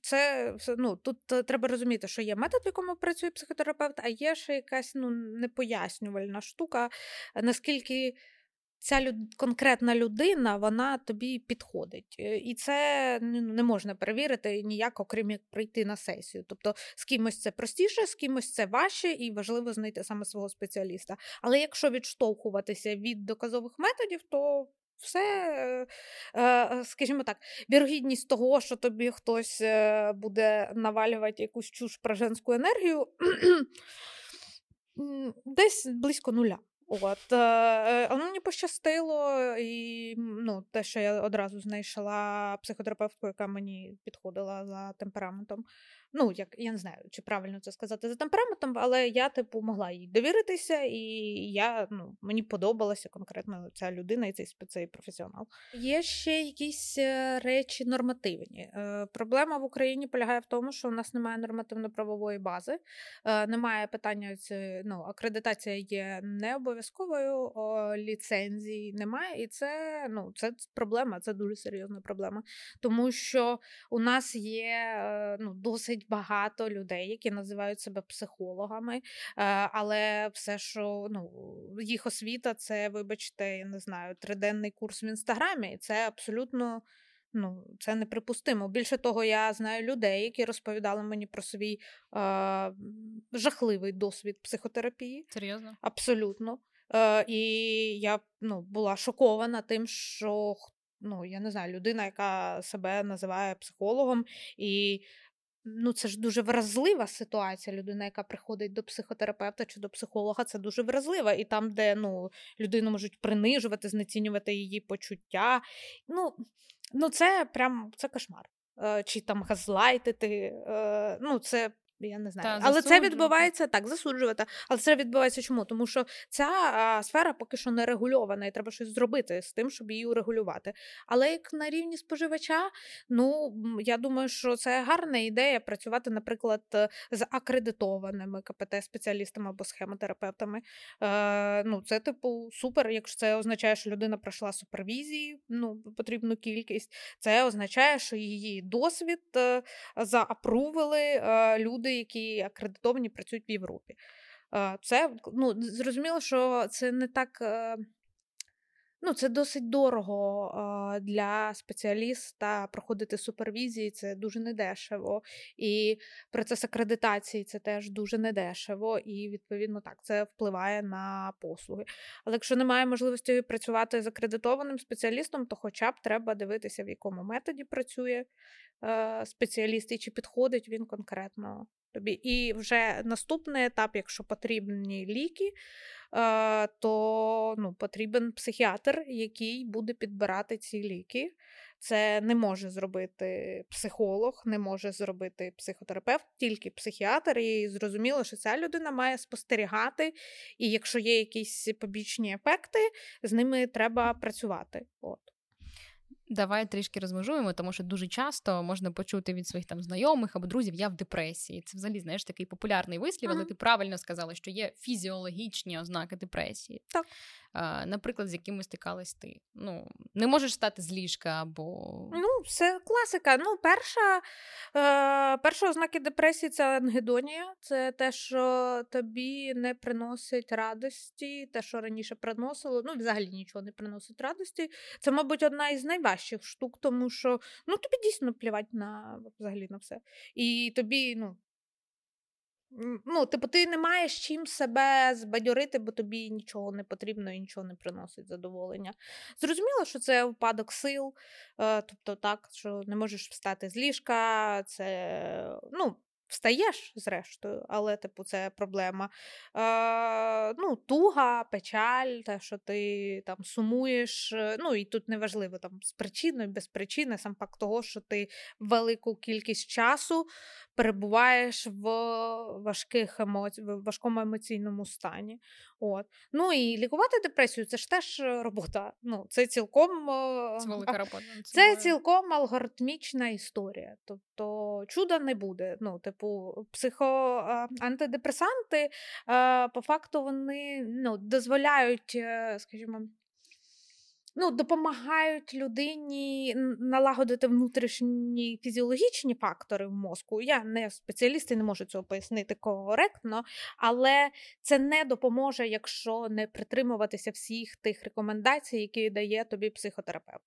це ну, тут треба розуміти, що є метод, в якому працює психотерапевт, а є ще якась ну, непояснювальна штука, наскільки ця люд... конкретна людина вона тобі підходить. Е, і це ну, не можна перевірити ніяк, окрім як прийти на сесію. Тобто з кимось це простіше, з кимось це важче, і важливо знайти саме свого спеціаліста. Але якщо відштовхуватися від доказових методів, то все, е, е, скажімо так, вірогідність того, що тобі хтось буде навалювати якусь чуш про женську енергію, [clears throat] десь близько нуля. От, е, Але мені пощастило, і ну, те, що я одразу знайшла психотерапевтку, яка мені підходила за темпераментом ну як я не знаю, чи правильно це сказати за темпераментом, але я, типу, могла їй довіритися, і я ну, мені подобалася конкретно ця людина і цей цей професіонал. Є ще якісь е, речі нормативні. Е, Проблема в Україні полягає в тому, що у нас немає нормативно-правової бази, е, немає питання ну, акредитація є не обов'язковою, ліцензії немає, і це ну, це проблема, це дуже серйозна проблема, тому що у нас є ну, досить досить багато людей, які називають себе психологами, е, але все, що ну, їх освіта, це, вибачте, я не знаю, триденний курс в інстаграмі, і це абсолютно. Ну, це неприпустимо. Більше того, я знаю людей, які розповідали мені про свій е, жахливий досвід психотерапії. Серйозно? Абсолютно. Е, І я ну, була шокована тим, що ну, я не знаю, людина, яка себе називає психологом, і Ну, це ж дуже вразлива ситуація. Людина, яка приходить до психотерапевта чи до психолога, це дуже вразлива. І там, де ну, людину можуть принижувати, знецінювати її почуття. Ну, ну це прям це кошмар. Е, Чи там газлайтити. Е, ну, це я не знаю. Та, але це відбувається так, засуджувати. Але це відбувається чому? Тому що ця а, сфера поки що не регульована, і треба щось зробити з тим, щоб її урегулювати. Але як на рівні споживача, ну я думаю, що це гарна ідея працювати, наприклад, з акредитованими КПТ-спеціалістами або схемотерапевтами. Е, Ну, це типу супер. Якщо це означає, що людина пройшла супервізії, ну потрібну кількість, це означає, що її досвід е, заапрувили е, люди які акредитовані працюють в Європі. Це ну, зрозуміло, що це не так. Е, ну, Це досить дорого для спеціаліста проходити супервізії, це дуже недешево. І процес акредитації це теж дуже недешево, і, відповідно, так, це впливає на послуги. Але якщо немає можливості працювати з акредитованим спеціалістом, то хоча б треба дивитися, в якому методі працює е, спеціаліст і чи підходить він конкретно тобі. І вже наступний етап, якщо потрібні ліки, е, то ну, потрібен психіатр, який буде підбирати ці ліки. Це не може зробити психолог, не може зробити психотерапевт, тільки психіатр. І зрозуміло, що ця людина має спостерігати, і якщо є якісь побічні ефекти, з ними треба працювати. От. Давай трішки розмежуємо, тому що дуже часто можна почути від своїх там знайомих або друзів, я в депресії. Це взагалі знаєш такий популярний вислів, ага. але ти правильно сказала, що є фізіологічні ознаки депресії. Так. Наприклад, з якими стикалась ти. Ну, Не можеш стати з ліжка або. Ну, це класика. Ну, перша, е, перша ознаки депресії це ангедонія. Це те, що тобі не приносить радості, те, що раніше приносило, ну, взагалі нічого не приносить радості. Це, мабуть, одна із найважчих штук, тому що ну, тобі дійсно плівать на взагалі на все. І тобі, ну. Ну, типу, ти не маєш чим себе збадьорити, бо тобі нічого не потрібно і нічого не приносить задоволення. Зрозуміло, що це впадок сил, е, тобто так, що не можеш встати з ліжка, це ну, Встаєш, зрештою, але, типу, це проблема. Е, ну, Туга, печаль, те, що ти там сумуєш. Е, ну, і тут неважливо там з причиною, без причини, сам факт того, що ти велику кількість часу перебуваєш в важких емоці... в важкому емоційному стані. От. Ну і лікувати депресію це ж теж робота. Ну, Це цілком це велика робота. Це, цілком алгоритмічна історія. Тобто чуда не буде. Ну, типу, психоантидепресанти по факту вони ну, дозволяють, е, скажімо. Ну, допомагають людині налагодити внутрішні фізіологічні фактори в мозку. Я не спеціаліст і не можу цього пояснити коректно, але це не допоможе, якщо не притримуватися всіх тих рекомендацій, які дає тобі психотерапевт.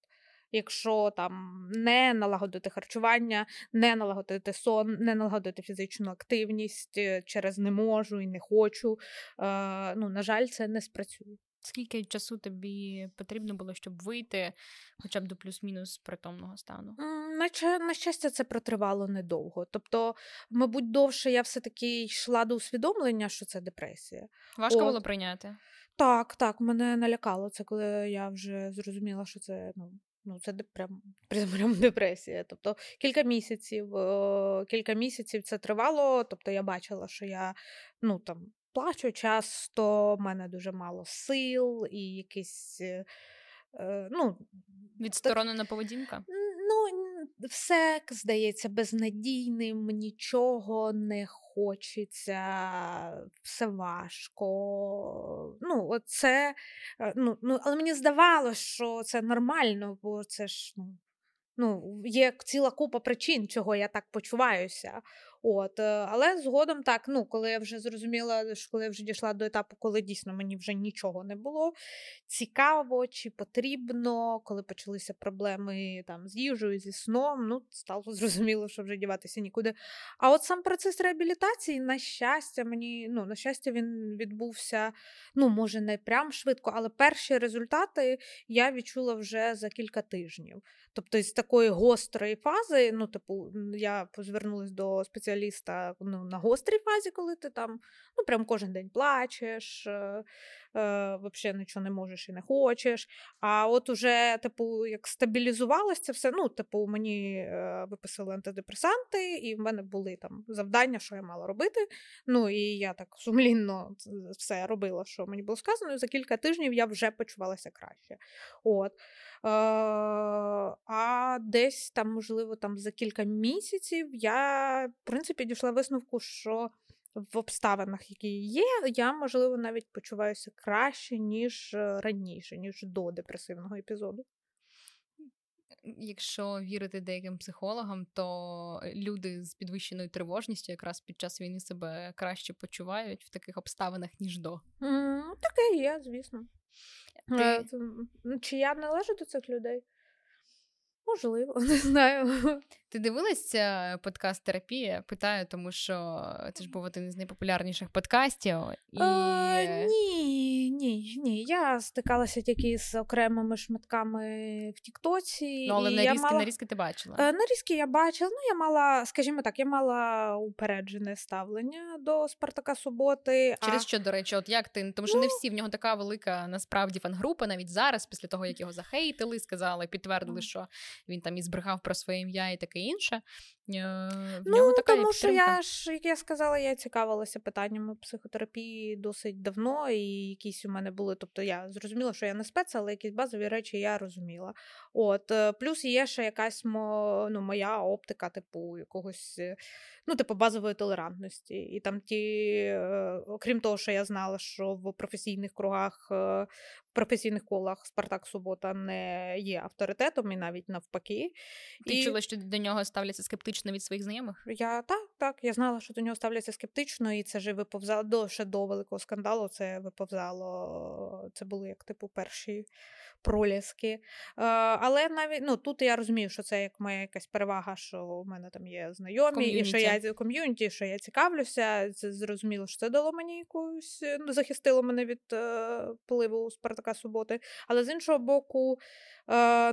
Якщо там не налагодити харчування, не налагодити сон, не налагодити фізичну активність е, через не можу і не хочу, е, ну на жаль, це не спрацює. Скільки часу тобі потрібно було, щоб вийти хоча б до плюс-мінус притомного стану? На, на щастя, це протривало недовго. Тобто, мабуть, довше я все-таки йшла до усвідомлення, що це депресія. Важко От. було прийняти? Так, так, мене налякало це, коли я вже зрозуміла, що це ну. Ну, це [laughs] прям прям депресія. Тобто кілька місяців, кілька місяців це тривало. Тобто я бачила, що я ну там плачу часто, в мене дуже мало сил і якісь. Е, е ну, Відсторонена поведінка? Ну, все здається безнадійним, нічого не хочеться, все важко. Ну, оце, е, ну, ну, Але мені здавалося, що це нормально, бо це ж ну, ну, є ціла купа причин, чого я так почуваюся. От, е, Але згодом так, ну, коли я вже зрозуміла, що коли я вже дійшла до етапу, коли дійсно мені вже нічого не було цікаво чи потрібно, коли почалися проблеми там з їжею, зі сном, ну, стало [laughs] зрозуміло, що вже діватися нікуди. А от сам процес реабілітації, на щастя, мені, ну, на щастя, він відбувся, ну, може, не прям швидко, але перші результати я відчула вже за кілька тижнів. Тобто, з такої гострої фази, ну, типу, я звернулася до спеціаліста ну, на гострій фазі, коли ти там ну, прям кожен день плачеш, е, е, взагалі нічого не можеш і не хочеш. А от уже, типу, як стабілізувалося це все, ну, типу, мені е, виписали антидепресанти, і в мене були там завдання, що я мала робити. Ну, і я так сумлінно все робила, що мені було сказано, і за кілька тижнів я вже почувалася краще. От. А десь там, можливо, там за кілька місяців я, в принципі, дійшла висновку, що в обставинах, які є, я, можливо, навіть почуваюся краще, ніж е, раніше, ніж до депресивного епізоду. Якщо вірити деяким психологам, то люди з підвищеною тривожністю якраз під час війни себе краще почувають в таких обставинах, ніж до. Mm, таке є, звісно. Ти... Е, чи я належу до цих людей? Можливо, [laughs] не знаю. Ти дивилася подкаст терапія? Питаю, тому що це ж був один із найпопулярніших подкастів. І... А, ні, ні, ні. Я стикалася тільки з окремими шматками в Тіктоці. Ну, але і нарізки, мала... нарізки ти бачила? Е, нарізки я бачила. Ну, я мала, скажімо так, я мала упереджене ставлення до Спартака Суботи. Через а... що, до речі, от як ти? Тому що ну... не всі в нього така велика насправді фан-група, навіть зараз, після того, як його захейтили, сказали, підтвердили, що він там і збрехав про своє ім'я і таке інше. Е, в ну, нього така тому що я ж, як я сказала, я цікавилася питаннями психотерапії досить давно, і якісь у мене були. Тобто я зрозуміла, що я не спец, але якісь базові речі я розуміла. От, е, Плюс є ще якась мо, ну, моя оптика, типу, якогось, е, ну, типу, базової толерантності. І там ті, окрім того, що я знала, що в професійних кругах професійних колах Спартак Субота не є авторитетом і навіть навпаки. Ти і... чула, що до нього ставляться скептично від своїх знайомих? Я так, так. Я знала, що до нього ставляться скептично, і це ж виповзало до ще до великого скандалу. Це виповзало. Це були як типу перші проліски. Е, але навіть ну, тут я розумію, що це як моя якась перевага, що у мене там є знайомі, ком'юніті. і що я ком'юніті, що я цікавлюся. Це зрозуміло, що це дало мені якусь ну, захистило мене від е, впливу Спартака Суботи. Але з іншого боку,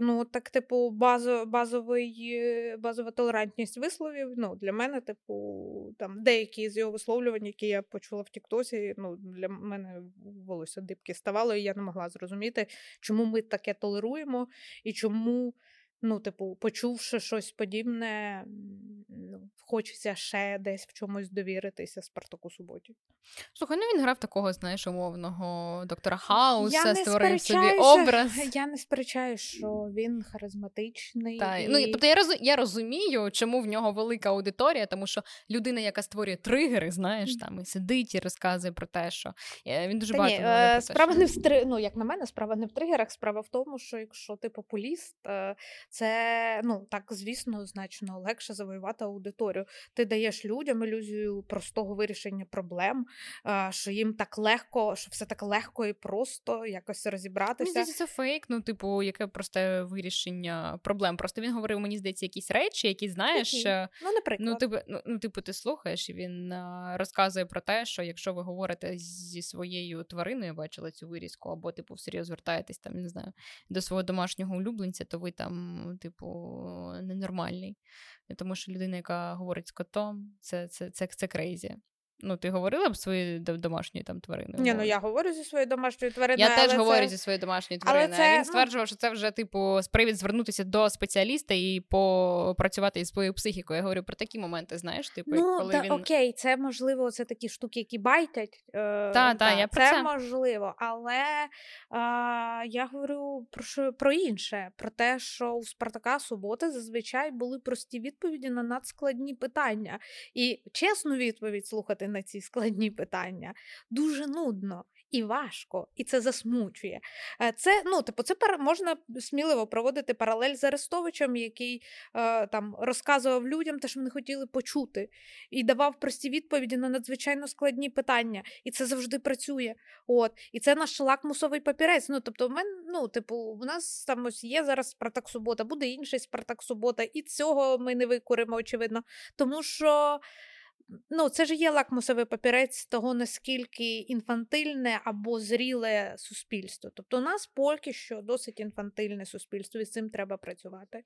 ну так, типу, базо, базовий, базова толерантність висловів. Ну, для мене, типу, там деякі з його висловлювань, які я почула в Тіктосі, ну для мене волосся дибки ставало, і я не могла зрозуміти, чому ми таке толеруємо і чому Ну, типу, почувши щось подібне, ну, хочеться ще десь в чомусь довіритися Спартаку Суботі. Слухай, ну він грав такого, знаєш, умовного доктора Хауса, Я створив собі образ. [laughs] Я не сперечаю, що він харизматичний. Та, і... ну, тобто я, розу, я розумію, чому в нього велика аудиторія, тому що людина, яка створює тригери, знаєш, там і сидить і розказує про те, що е, він дуже Та багато ні, е, про те, справа що- не в стри... ну, як на мене, справа не в тригерах. Справа в тому, що якщо ти популіст, е, це ну так, звісно, значно легше завоювати аудиторію. Ти даєш людям ілюзію простого вирішення проблем, е, що їм так легко, що все так легко і просто якось Мені розібратися. здається, це фейк, ну, типу, яке просто вирішення проблем. Просто він говорив, мені здається, якісь речі, які знаєш. Які? е, Ну, наприклад. Ну, типу, ну, ну, типу, ти слухаєш, і він розказує про те, що якщо ви говорите зі своєю твариною, бачила цю вирізку, або, типу, всерйоз звертаєтесь там, не знаю, до свого домашнього улюбленця, то ви там, типу, ненормальний. Тому що людина, яка говорить з котом, це, це, це, це crazy. Ну, ти говорила б своєю до- домашньою там твариною? Ні, ну я говорю зі своєю домашньою твариною. Я теж але говорю зі своєю домашньою Але твариною. це, він ну- стверджував, що це вже, типу, привід звернутися до спеціаліста і попрацювати із своєю психікою. Я говорю про такі моменти, знаєш, типу, Ну, коли та, він. окей, це можливо, це такі штуки, які байтять. Е, Та, та, я про це, це. можливо, але е, я говорю про, що, про інше: про те, що у Спартака суботи зазвичай були прості відповіді на надскладні питання. І чесну відповідь слухати на ці складні питання дуже нудно. І важко, і це засмучує. Е, Це ну, типу, це можна сміливо проводити паралель з Арестовичем, який е, там розказував людям те, що вони хотіли почути, і давав прості відповіді на надзвичайно складні питання. І це завжди працює. От, і це наш лакмусовий папірець. Ну, тобто, в ну, типу, у нас там ось є зараз Спартак Субота, буде інший Спартак Субота, і цього ми не викуримо, очевидно. Тому що. Ну, це ж є лакмусовий папірець того, наскільки інфантильне або зріле суспільство. Тобто, у нас поки що досить інфантильне суспільство, і з цим треба працювати.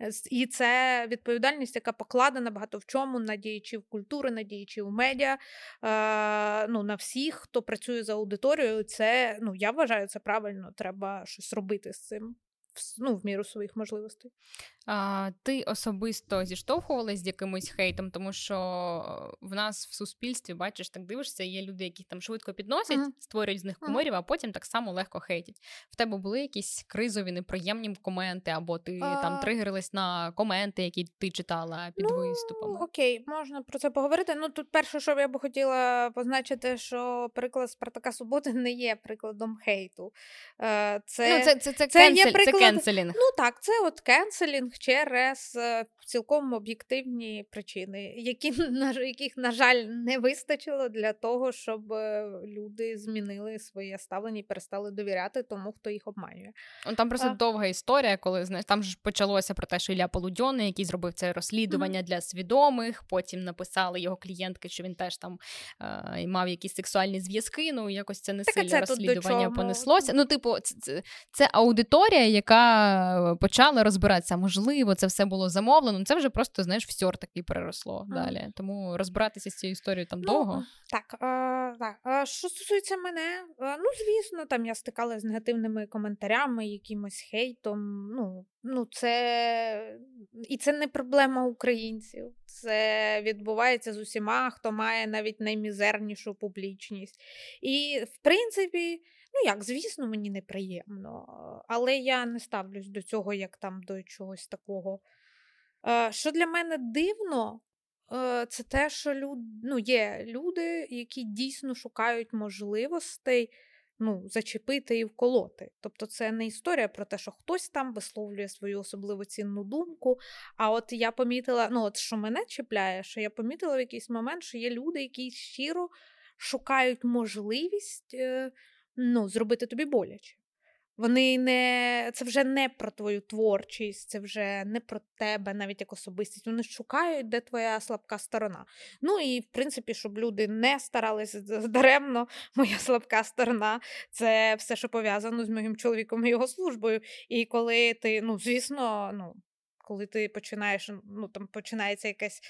Е, І це відповідальність, яка покладена багато в чому на діячів культури, на діячів медіа, е, ну, на всіх, хто працює за аудиторією. Це ну, я вважаю це правильно. Треба щось робити з цим. В- Ну, в міру своїх можливостей. А, ти особисто зіштовхувалась з якимось хейтом, тому що в нас в суспільстві, бачиш, так дивишся, є люди, які там швидко підносять, Мгм. створюють з них кумирів, а потім так само легко хейтять. В тебе були якісь кризові, неприємні коменти, або ти там тригерилась на коменти, які ти читала під Ну, виступами. Окей, можна про це поговорити. Ну тут перше, що я би хотіла позначити, що приклад Спартака Суботи не є прикладом хейту. Е, Це, ну, це, це, це, це є кенсель, це приклад- canceling. Ну так, це от canceling через е, цілком об'єктивні причини, які [laughs] на яких, на жаль, не вистачило для того, щоб е, люди змінили своє ставлення і перестали довіряти тому, хто їх обманює. Ну, Там просто А. довга історія, коли знаєш, там ж почалося про те, що Ілля Полудьонний, який зробив це розслідування для свідомих. Потім написали його клієнтки, що він теж там е, мав якісь сексуальні зв'язки. Ну якось це не Так, сильно це розслідування понеслося. Ну, типу, це, це, це аудиторія, яка почала розбиратися. Можливо, це все було замовлено. Ну, Це вже просто знаєш, всьор такий переросло Мгм. далі. Тому розбиратися з цією історією там Ну, довго. Так, е, так. Е, що стосується мене, е, ну звісно, там я стикалася з негативними коментарями, якимось хейтом. Ну, ну це і це не проблема українців. Це відбувається з усіма, хто має навіть наймізернішу публічність. І в принципі. Ну як, звісно, мені неприємно, але я не ставлюсь до цього як там до чогось такого. Е, Що для мене дивно, е, це те, що люд... ну, є люди, які дійсно шукають можливостей ну, зачепити і вколоти. Тобто, це не історія про те, що хтось там висловлює свою особливо цінну думку. А от я помітила, ну от що мене чіпляє, що я помітила в якийсь момент, що є люди, які щиро шукають можливість е, ну, зробити тобі боляче. Вони не це вже не про твою творчість, це вже не про тебе, навіть як особистість. Вони шукають, де твоя слабка сторона. Ну і в принципі, щоб люди не старалися даремно, [laughs] моя слабка сторона це все, що пов'язано з моїм чоловіком і його службою. І коли ти, ну звісно, ну коли ти починаєш, ну там починається якась.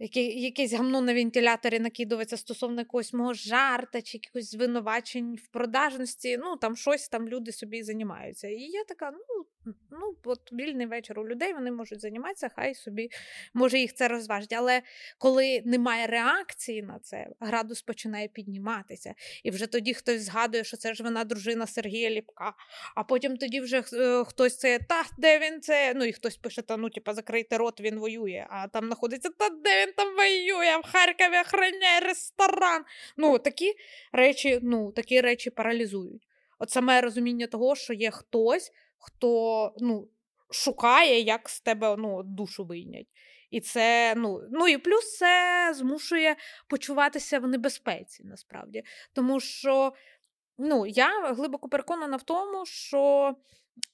Яке, якесь гамно на вентиляторі накидується стосовно якогось мого жарта чи якихось звинувачень в продажності. Ну там щось там люди собі займаються. І я така, ну ну, от вільний вечір у людей, вони можуть займатися, хай собі може їх це розважить. Але коли немає реакції на це, градус починає підніматися. І вже тоді хтось згадує, що це ж вона дружина Сергія Ліпка. А потім тоді вже е, хтось це та де він це? Ну і хтось пише, та ну, типа, закрийте рот, він воює. А там знаходиться, та де він там воює? В Харкові охороняє ресторан. Ну, такі речі, ну, такі речі паралізують. От саме розуміння того, що є хтось, хто ну, шукає, як з тебе ну, душу вийнять. І це, ну, ну і плюс це змушує почуватися в небезпеці, насправді. Тому що ну, я глибоко переконана в тому, що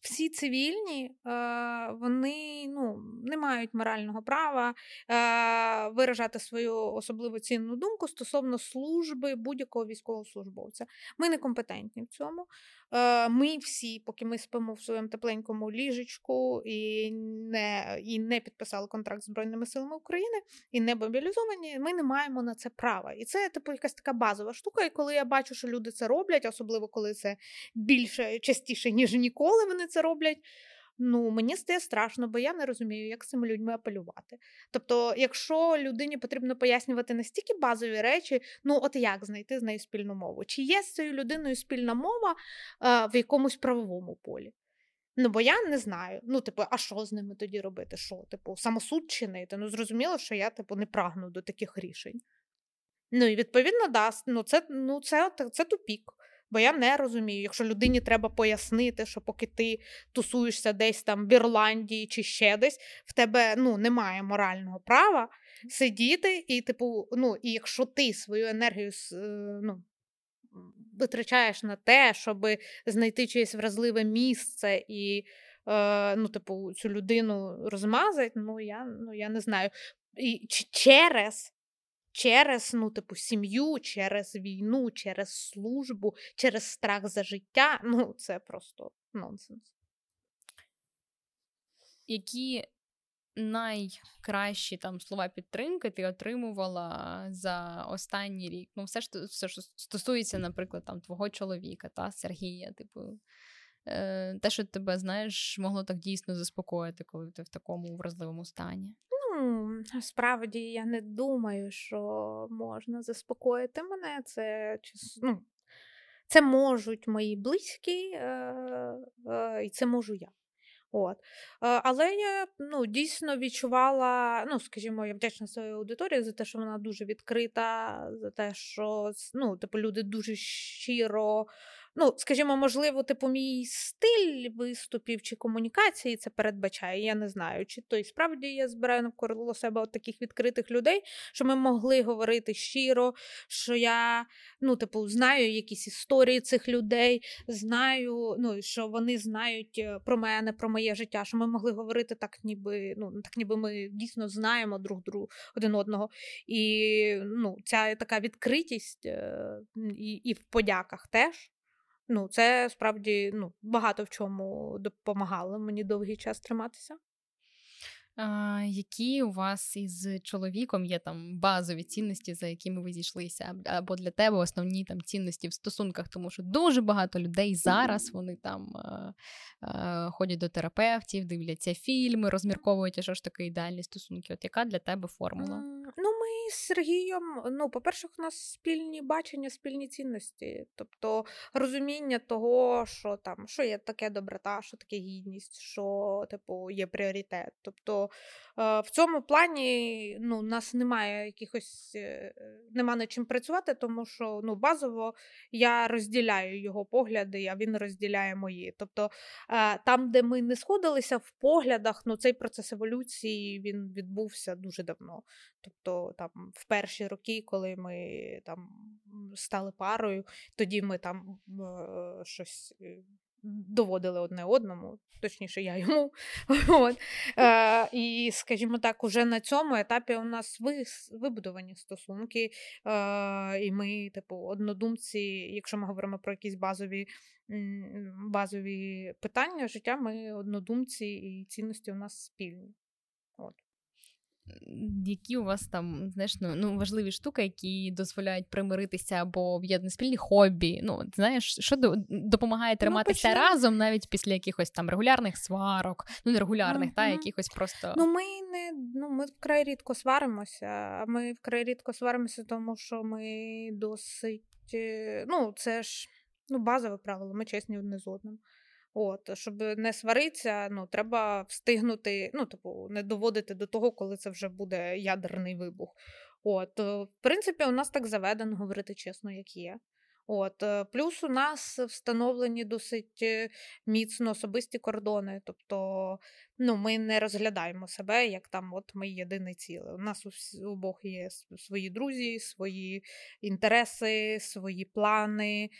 всі цивільні, е, вони ну, не мають морального права е, виражати свою особливо цінну думку стосовно служби будь-якого військовослужбовця. Ми некомпетентні в цьому. Е, ми всі, поки ми спимо в своєму тепленькому ліжечку і не і не підписали контракт з Збройними силами України і не мобілізовані, ми не маємо на це права. І це типу якась така базова штука. І коли я бачу, що люди це роблять, особливо коли це більше частіше, ніж ніколи вони це роблять. Ну, мені стає страшно, бо я не розумію, як з цими людьми апелювати. Тобто, якщо людині потрібно пояснювати настільки базові речі, ну от як знайти з нею спільну мову? Чи є з цією людиною спільна мова а, в якомусь правовому полі? Ну, бо я не знаю. Ну, типу, а що з ними тоді робити? Що, типу, самосуд чинити? Ну, зрозуміло, що я, типу, не прагну до таких рішень. Ну, і відповідно, да, ну, це, ну, це, це тупік. Бо я не розумію, якщо людині треба пояснити, що поки ти тусуєшся десь там в Ірландії чи ще десь, в тебе ну, немає морального права сидіти, і, типу, ну, і якщо ти свою енергію е, ну, витрачаєш на те, щоб знайти чиєсь вразливе місце і е, ну, типу, цю людину розмазати, ну я ну, я не знаю. І через через ну, типу, сім'ю, через війну, через службу, через страх за життя. Ну, це просто нонсенс. Які найкращі там слова підтримки ти отримувала за останній рік? Ну, все, що все, що стосується, наприклад, там твого чоловіка, та Сергія, типу. Е, те, що тебе знаєш, могло так дійсно заспокоїти, коли ти в такому вразливому стані. Ну, справді я не думаю, що можна заспокоїти мене. Це ну, це можуть мої близькі, е, е, і це можу я. От. Е, але я ну, дійсно відчувала, ну, скажімо, я вдячна своїй аудиторії за те, що вона дуже відкрита, за те, що ну, типу, люди дуже щиро Ну, скажімо, можливо, типу, мій стиль виступів чи комунікації це передбачає. Я не знаю, чи то і справді я збираю навколо себе от таких відкритих людей, що ми могли говорити щиро, що я ну, типу, знаю якісь історії цих людей, знаю, ну, що вони знають е, про мене, про моє життя, що ми могли говорити так, ніби ну, так, ніби ми дійсно знаємо друг другу один одного. І ну, ця така відкритість е, і, і в подяках теж. Ну, це справді ну, багато в чому допомагало мені довгий час триматися. А, Які у вас із чоловіком є там базові цінності, за якими ви зійшлися, або для тебе основні там цінності в стосунках, тому що дуже багато людей зараз вони там а, а, ходять до терапевтів, дивляться фільми, розмірковують, що ж таке ідеальні стосунки. От яка для тебе формула? Ну, ми з Сергієм, ну, по-перше, у нас спільні бачення, спільні цінності, тобто розуміння того, що там що є таке доброта, що таке гідність, що типу є пріоритет. Тобто Е, в цьому плані ну, нас немає якихось е, нема над чим працювати, тому що ну, базово я розділяю його погляди, а він розділяє мої. Тобто е, там, де ми не сходилися в поглядах, ну цей процес еволюції він відбувся дуже давно. Тобто, там в перші роки, коли ми там стали парою, тоді ми там щось доводили одне одному, точніше, я йому. [laughs] От. Е, І, скажімо так, уже на цьому етапі у нас вибудовані стосунки, е, і ми, типу, однодумці, якщо ми говоримо про якісь базові. Базові питання життя, ми однодумці і цінності у нас спільні. От. Які у вас там знаєш, ну, ну важливі штуки, які дозволяють примиритися або об'єднати спільні хобі? Ну, знаєш, що допомагає триматися ну, разом навіть після якихось там регулярних сварок, ну не регулярних, mm-hmm. та якихось просто. Ну, ми не ну ми вкрай рідко сваримося. Ми вкрай рідко сваримося, тому що ми досить. Е, ну, це ж ну, базове правило, ми чесні одне з одним. От, щоб не сваритися, ну треба встигнути, ну, типу, не доводити до того, коли це вже буде ядерний вибух. От, е, в принципі, у нас так заведено говорити чесно, як є. От, е, Плюс у нас встановлені досить е, міцно особисті кордони. Тобто ну, ми не розглядаємо себе, як там от ми єдине ціле. У нас у обох є свої друзі, свої інтереси, свої плани.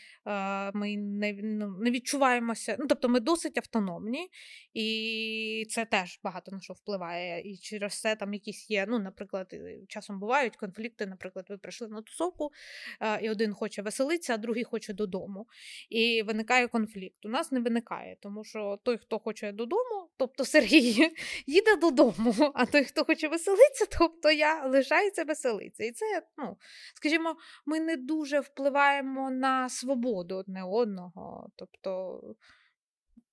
Ми не ну, не відчуваємося. Ну, Тобто ми досить автономні, і це теж багато на що впливає. І через це там якісь є, ну, наприклад, часом бувають конфлікти. Наприклад, ви прийшли на тусовку, і один хоче веселитися, а другий хоче додому. І виникає конфлікт. У нас не виникає, тому що той, хто хоче додому, тобто Сергій [laughs] їде додому, а той, хто хоче веселитися, [laughs] тобто я лишається веселитися. І це, ну, скажімо, ми не дуже впливаємо на свободу одне одного. Тобто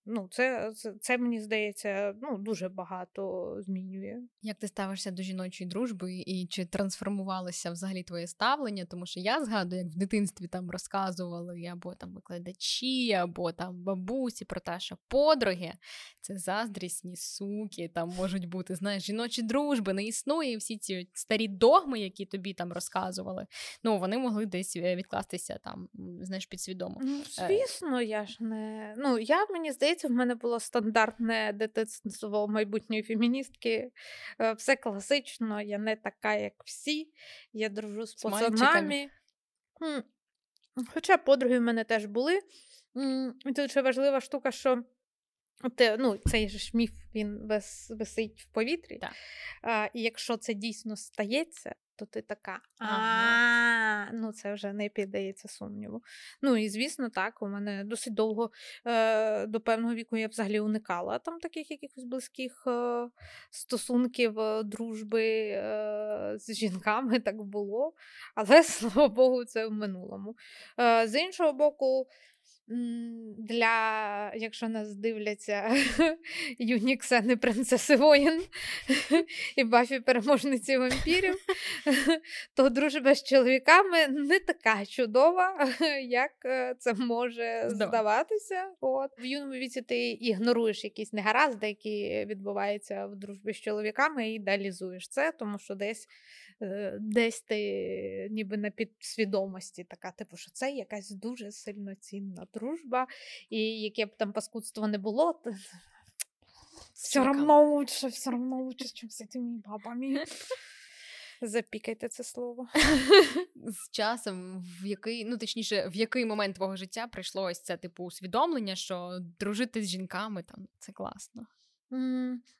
Ну, це, це, це мені здається, ну, дуже багато змінює. Як ти ставишся до жіночої дружби і чи трансформувалося взагалі твоє ставлення? Тому що я згадую, як в дитинстві там розказували або там викладачі, або там бабусі про те, що подруги це заздрісні суки, там можуть бути знаєш, жіночі дружби, не існує всі ці старі догми, які тобі там розказували. Ну вони могли десь е, відкластися там, знаєш, підсвідомо. Ну, е, Звісно, я ж не ну я мені здається здається, в мене було стандартне дитинство майбутньої феміністки. Е, все класично, я не така, як всі. Я дружу з пацанами. Хоча подруги в мене теж були. І тут ще важлива штука, що те, ну, цей же міф він вис, висить в повітрі. Так. А, І якщо це дійсно стається, то ти така, а ну це вже не піддається сумніву. Ну і звісно, так, у мене досить довго е, до певного віку я взагалі уникала там таких якихось близьких е, стосунків, е, дружби з жінками так було. Але [laughs] слава Богу, це в минулому. З іншого боку, для, якщо нас дивляться [laughs] юні Ксени принцеси воїн [laughs] і Бафі переможниці вампірів, [laughs] то дружба з чоловіками не така чудова, як е, це може здаватися. От. В юному віці ти ігноруєш якісь негаразди, які відбуваються в дружбі з чоловіками, і ідеалізуєш це, тому що десь десь ти ніби на підсвідомості така, типу, що це якась дуже сильно цінна дружба, і яке б там паскудство не було, то все равно лучше, все равно лучше, ніж з цими бабами. Запікайте це слово. З часом, в який, ну точніше, в який момент твого життя прийшло ось це типу усвідомлення, що дружити з жінками там це класно.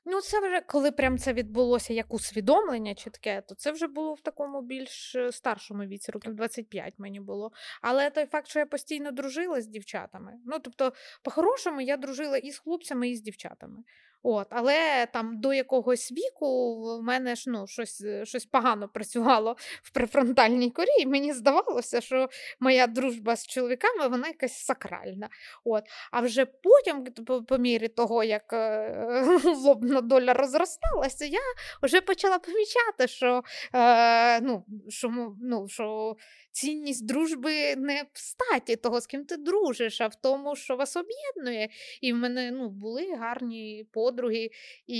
Ну, це вже коли прям це відбулося як усвідомлення чітке, то це вже було в такому більш е, старшому віці, років 25 мені було. Але той факт, що я постійно дружила з дівчатами. Ну, тобто, по-хорошому, я дружила і з хлопцями, і з дівчатами. От, Але там до якогось віку в мене ж ну, щось е, щось погано [laughs] працювало в префронтальній корі, і мені здавалося, що моя дружба з чоловіками вона якась сакральна. От. А вже потім, по, по мірі того, як е, [laughs] лобна доля розросталася, я вже почала помічати, що е, ну, що, ну, що цінність дружби не в статі того, з ким ти дружиш, а в тому, що вас об'єднує. І в мене ну, були гарні подруги, і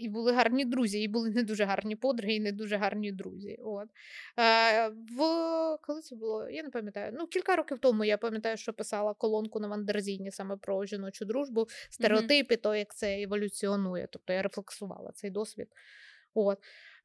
і були гарні друзі, і були не дуже гарні подруги, і не дуже гарні друзі. От. Е, в... Коли це було? Я не пам'ятаю. Ну, Кілька років тому я пам'ятаю, що писала колонку на Вандерзіні саме про жіночу дружбу, стереотипи, mm-hmm. то як це еволюціонує. Тобто я рефлексувала цей досвід. От.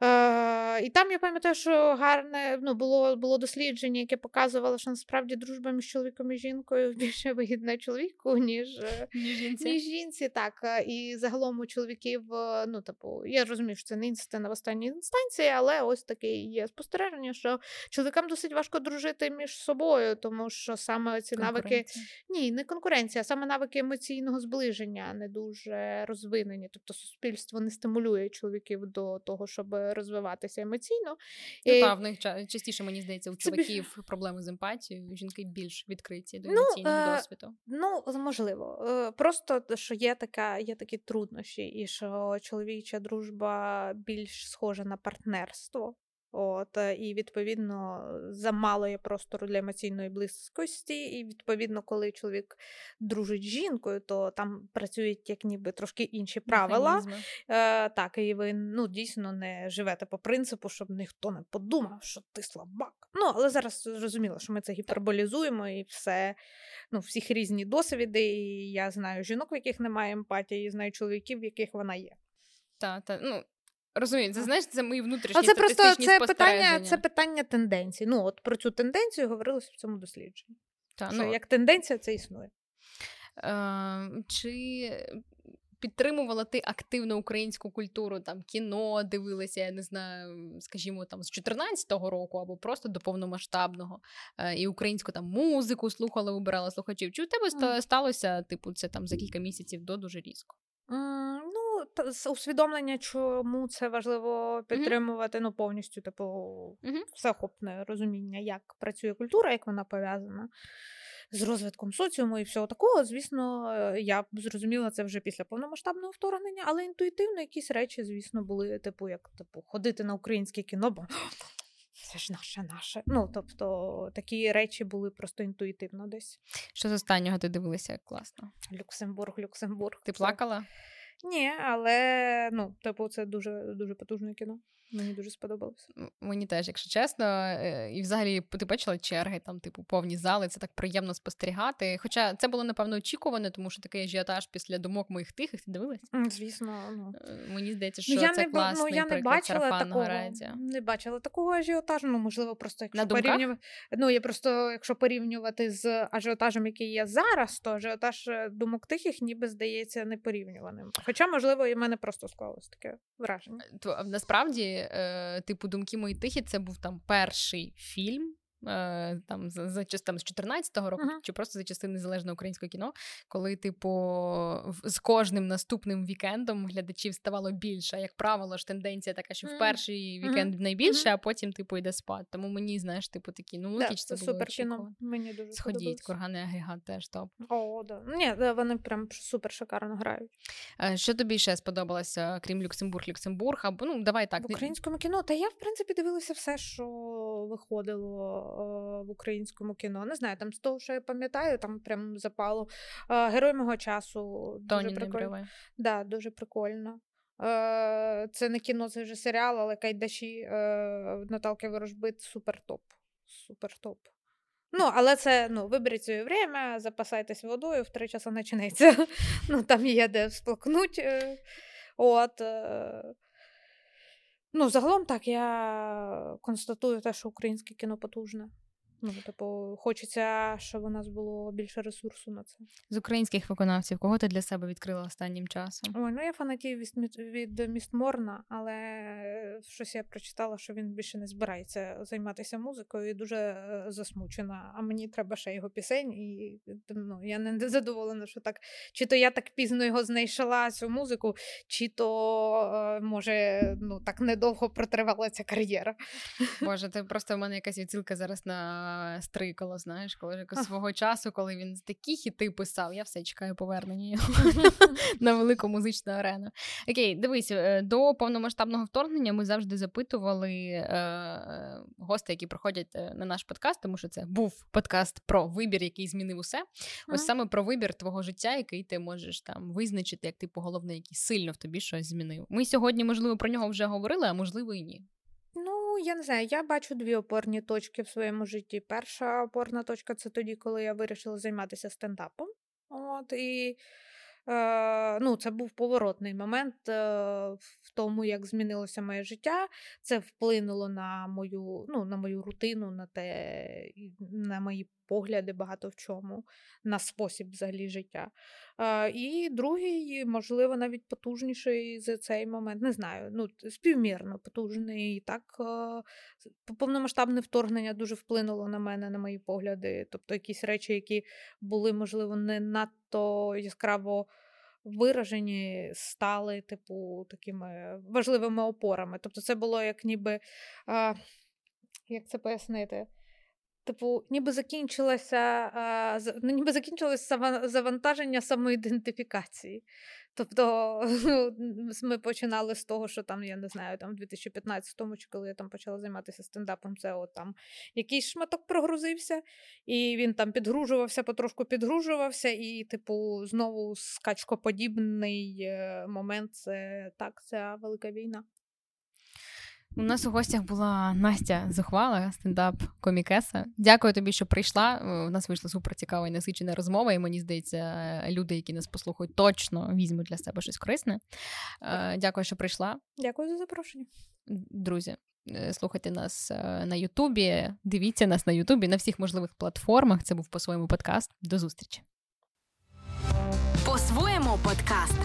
Е, І там я пам'ятаю, що гарне ну, було було дослідження, яке показувало, що насправді дружба між чоловіком і жінкою [laughs] більше вигідна чоловіку, ніж е, ніж жінці. Ніж жінці. Так. Е, і загалом у чоловіків, ну, типу, я розумію, що це не істина в останній інстанції, але ось таке є спостереження, що чоловікам досить важко дружити між собою, тому що саме ці навики ні, не конкуренція, а саме навики емоційного зближення не дуже розвинені. Тобто суспільство не стимулює чоловіків до того, щоб розвиватися емоційно. Ну, І- та, в них ча- частіше, мені здається, у Це чоловіків проблеми з емпатією, жінки більш відкриті до Ну, емоційного е, досвіду. Ну, можливо. Е, Просто що є така, є такі труднощі, і що чоловіча дружба більш схожа на партнерство. От, е, і відповідно замало є простору для емоційної близькості. І відповідно, коли чоловік дружить з жінкою, то там працюють як ніби трошки інші правила. Е, так, і ви ну, дійсно не живете по принципу, щоб ніхто не подумав, що ти слабак. Ну, але зараз зрозуміло, що ми це гіперболізуємо і все, ну, всіх різні досвіди. І я знаю жінок, в яких немає емпатії, і знаю чоловіків, в яких вона є. Та, та, ну, розумію, це знаєш, це мої внутрішні Але це просто це питання, це питання тенденцій. Ну, от про цю тенденцію говорилося в цьому дослідженні. Та, що ну, як тенденція це існує. Е, чи підтримувала ти активно українську культуру, там кіно дивилася, я не знаю, скажімо, там з 14-го року або просто до повномасштабного, е, і українську там музику слухала, вибирала слухачів. Чи у тебе Мгм. сталося, типу, це там за кілька місяців до дуже різко? М, Ну, та- усвідомлення, чому це важливо підтримувати, ну, повністю, типу, Мгм. всеохопне розуміння, як працює культура, як вона пов'язана з розвитком соціуму і всього такого. Звісно, е, я б зрозуміла це вже після повномасштабного вторгнення, але інтуїтивно якісь речі, звісно, були, типу, як типу, ходити на українське кіно, бо це ж наше, наше. Ну, тобто, такі речі були просто інтуїтивно десь. Що з останнього ти дивилася? як Класно. Люксембург, Люксембург. Ти плакала? Ні, але ну, типу, це дуже дуже потужне кіно. Мені дуже сподобалося. Мені теж, якщо чесно, е, і взагалі ти бачила черги, там, типу, повні зали, це так приємно спостерігати. Хоча це було, напевно, очікувано, тому що такий ажіотаж після думок моїх тихих, ти дивилась? Звісно, ну. Е, Мені здається, що Ну, я це не, класний ну, я не бачила такого, радіо. не бачила такого ажіотажу. Ну, можливо, просто якщо порівнювати. Ну, я просто, якщо порівнювати з ажіотажем, який є зараз, то ажіотаж е, думок тихих ніби здається непорівнюваним. Хоча, можливо, і в мене просто склалось таке враження. То, насправді, е, типу, думки мої тихі, це був там перший фільм. Там за, за там, з 14-го року, Мгм. чи просто за частини незалежного українського кіно, коли, типу, з кожним наступним вікендом глядачів ставало більше. Як правило, ж тенденція така, що в перший вікенд найбільше, Мгм. а потім, типу, йде спад. Тому мені, знаєш, типу, такі, ну, Да, це було супер кіно. Мені дуже Сходіть, курганний агрегат теж топ. О, да. Ні, вони прям супер шикарно грають. Е, Що тобі ще сподобалося, крім Люксембург, Люксембург? Або ну давай так. В українському кіно. Та я, в принципі, дивилася все, що виходило в українському кіно. Не знаю, там з того, що я пам'ятаю, там прям запало. Е, Герой мого часу. Дуже прикольно. Да, дуже прикольно. Е, Це не кіно, це вже серіал, але Кайдаші е, Наталки Ворожбит супер топ. Супер топ. Ну, але це ну, виберіть своє время, запасайтесь водою, в три часа починається. [laughs] Ну, там є де всплакнуть. е. От. Е. Ну, загалом так, я констатую те, що українське кіно потужне. Ну, типу, хочеться, щоб у нас було більше ресурсу на це. З українських виконавців, кого ти для себе відкрила останнім часом? Ой, ну я фанатію від, від Містморна, але щось я прочитала, що він більше не збирається займатися музикою і дуже е, засмучена. А мені треба ще його пісень, і ну, я не задоволена, що так. Чи то я так пізно його знайшла, цю музику, чи то е, може ну, так недовго протривала ця кар'єра. Боже, це просто в мене якась відсилка зараз на стрикало, знаєш, коли свого часу, коли він такі хіти писав, я все чекаю повернення його [laughs] на велику музичну арену. Окей, дивись, е, до повномасштабного вторгнення ми завжди запитували е, е, гостей, які приходять е, на наш подкаст, тому що це був подкаст про вибір, який змінив усе. Ось саме про вибір твого життя, який ти можеш там визначити, як типу головне, який сильно в тобі щось змінив. Ми сьогодні, можливо, про нього вже говорили, а можливо, і ні. Ну, я не знаю, я бачу дві опорні точки в своєму житті. Перша опорна точка це тоді, коли я вирішила займатися стендапом. От, і е, ну, це був поворотний момент е, в тому, як змінилося моє життя. Це вплинуло на мою, ну, на мою рутину, на те, на мої погляди багато в чому, на спосіб взагалі життя. Е, і другий, можливо, навіть потужніший за цей момент. Не знаю, ну, співмірно потужний. І так е, повномасштабне вторгнення дуже вплинуло на мене, на мої погляди. Тобто якісь речі, які були, можливо, не надто яскраво виражені стали, типу, такими важливими опорами. Тобто, це було як ніби. А, як це пояснити? Типу, ніби закінчилося, ну, ніби закінчилося завантаження самоідентифікації. Тобто [laughs] ми починали з того, що там, я не знаю, там в 2015-му, чи коли я там почала займатися стендапом, це от там якийсь шматок прогрузився, і він там підгружувався, потрошку підгружувався, і, типу, знову скачкоподібний е, момент це так, це велика війна. У нас у гостях була Настя Зухвала, стендап-комікеса. Дякую тобі, що прийшла. У нас вийшла супер цікава і насичена розмова, і мені здається, люди, які нас послухають, точно візьмуть для себе щось корисне. Е, дякую, що прийшла. Дякую за запрошення. Друзі, е, слухайте нас е, на Ютубі, дивіться нас на Ютубі на всіх можливих платформах. Це був по-своєму подкаст. До зустрічі. По-своєму подкаст.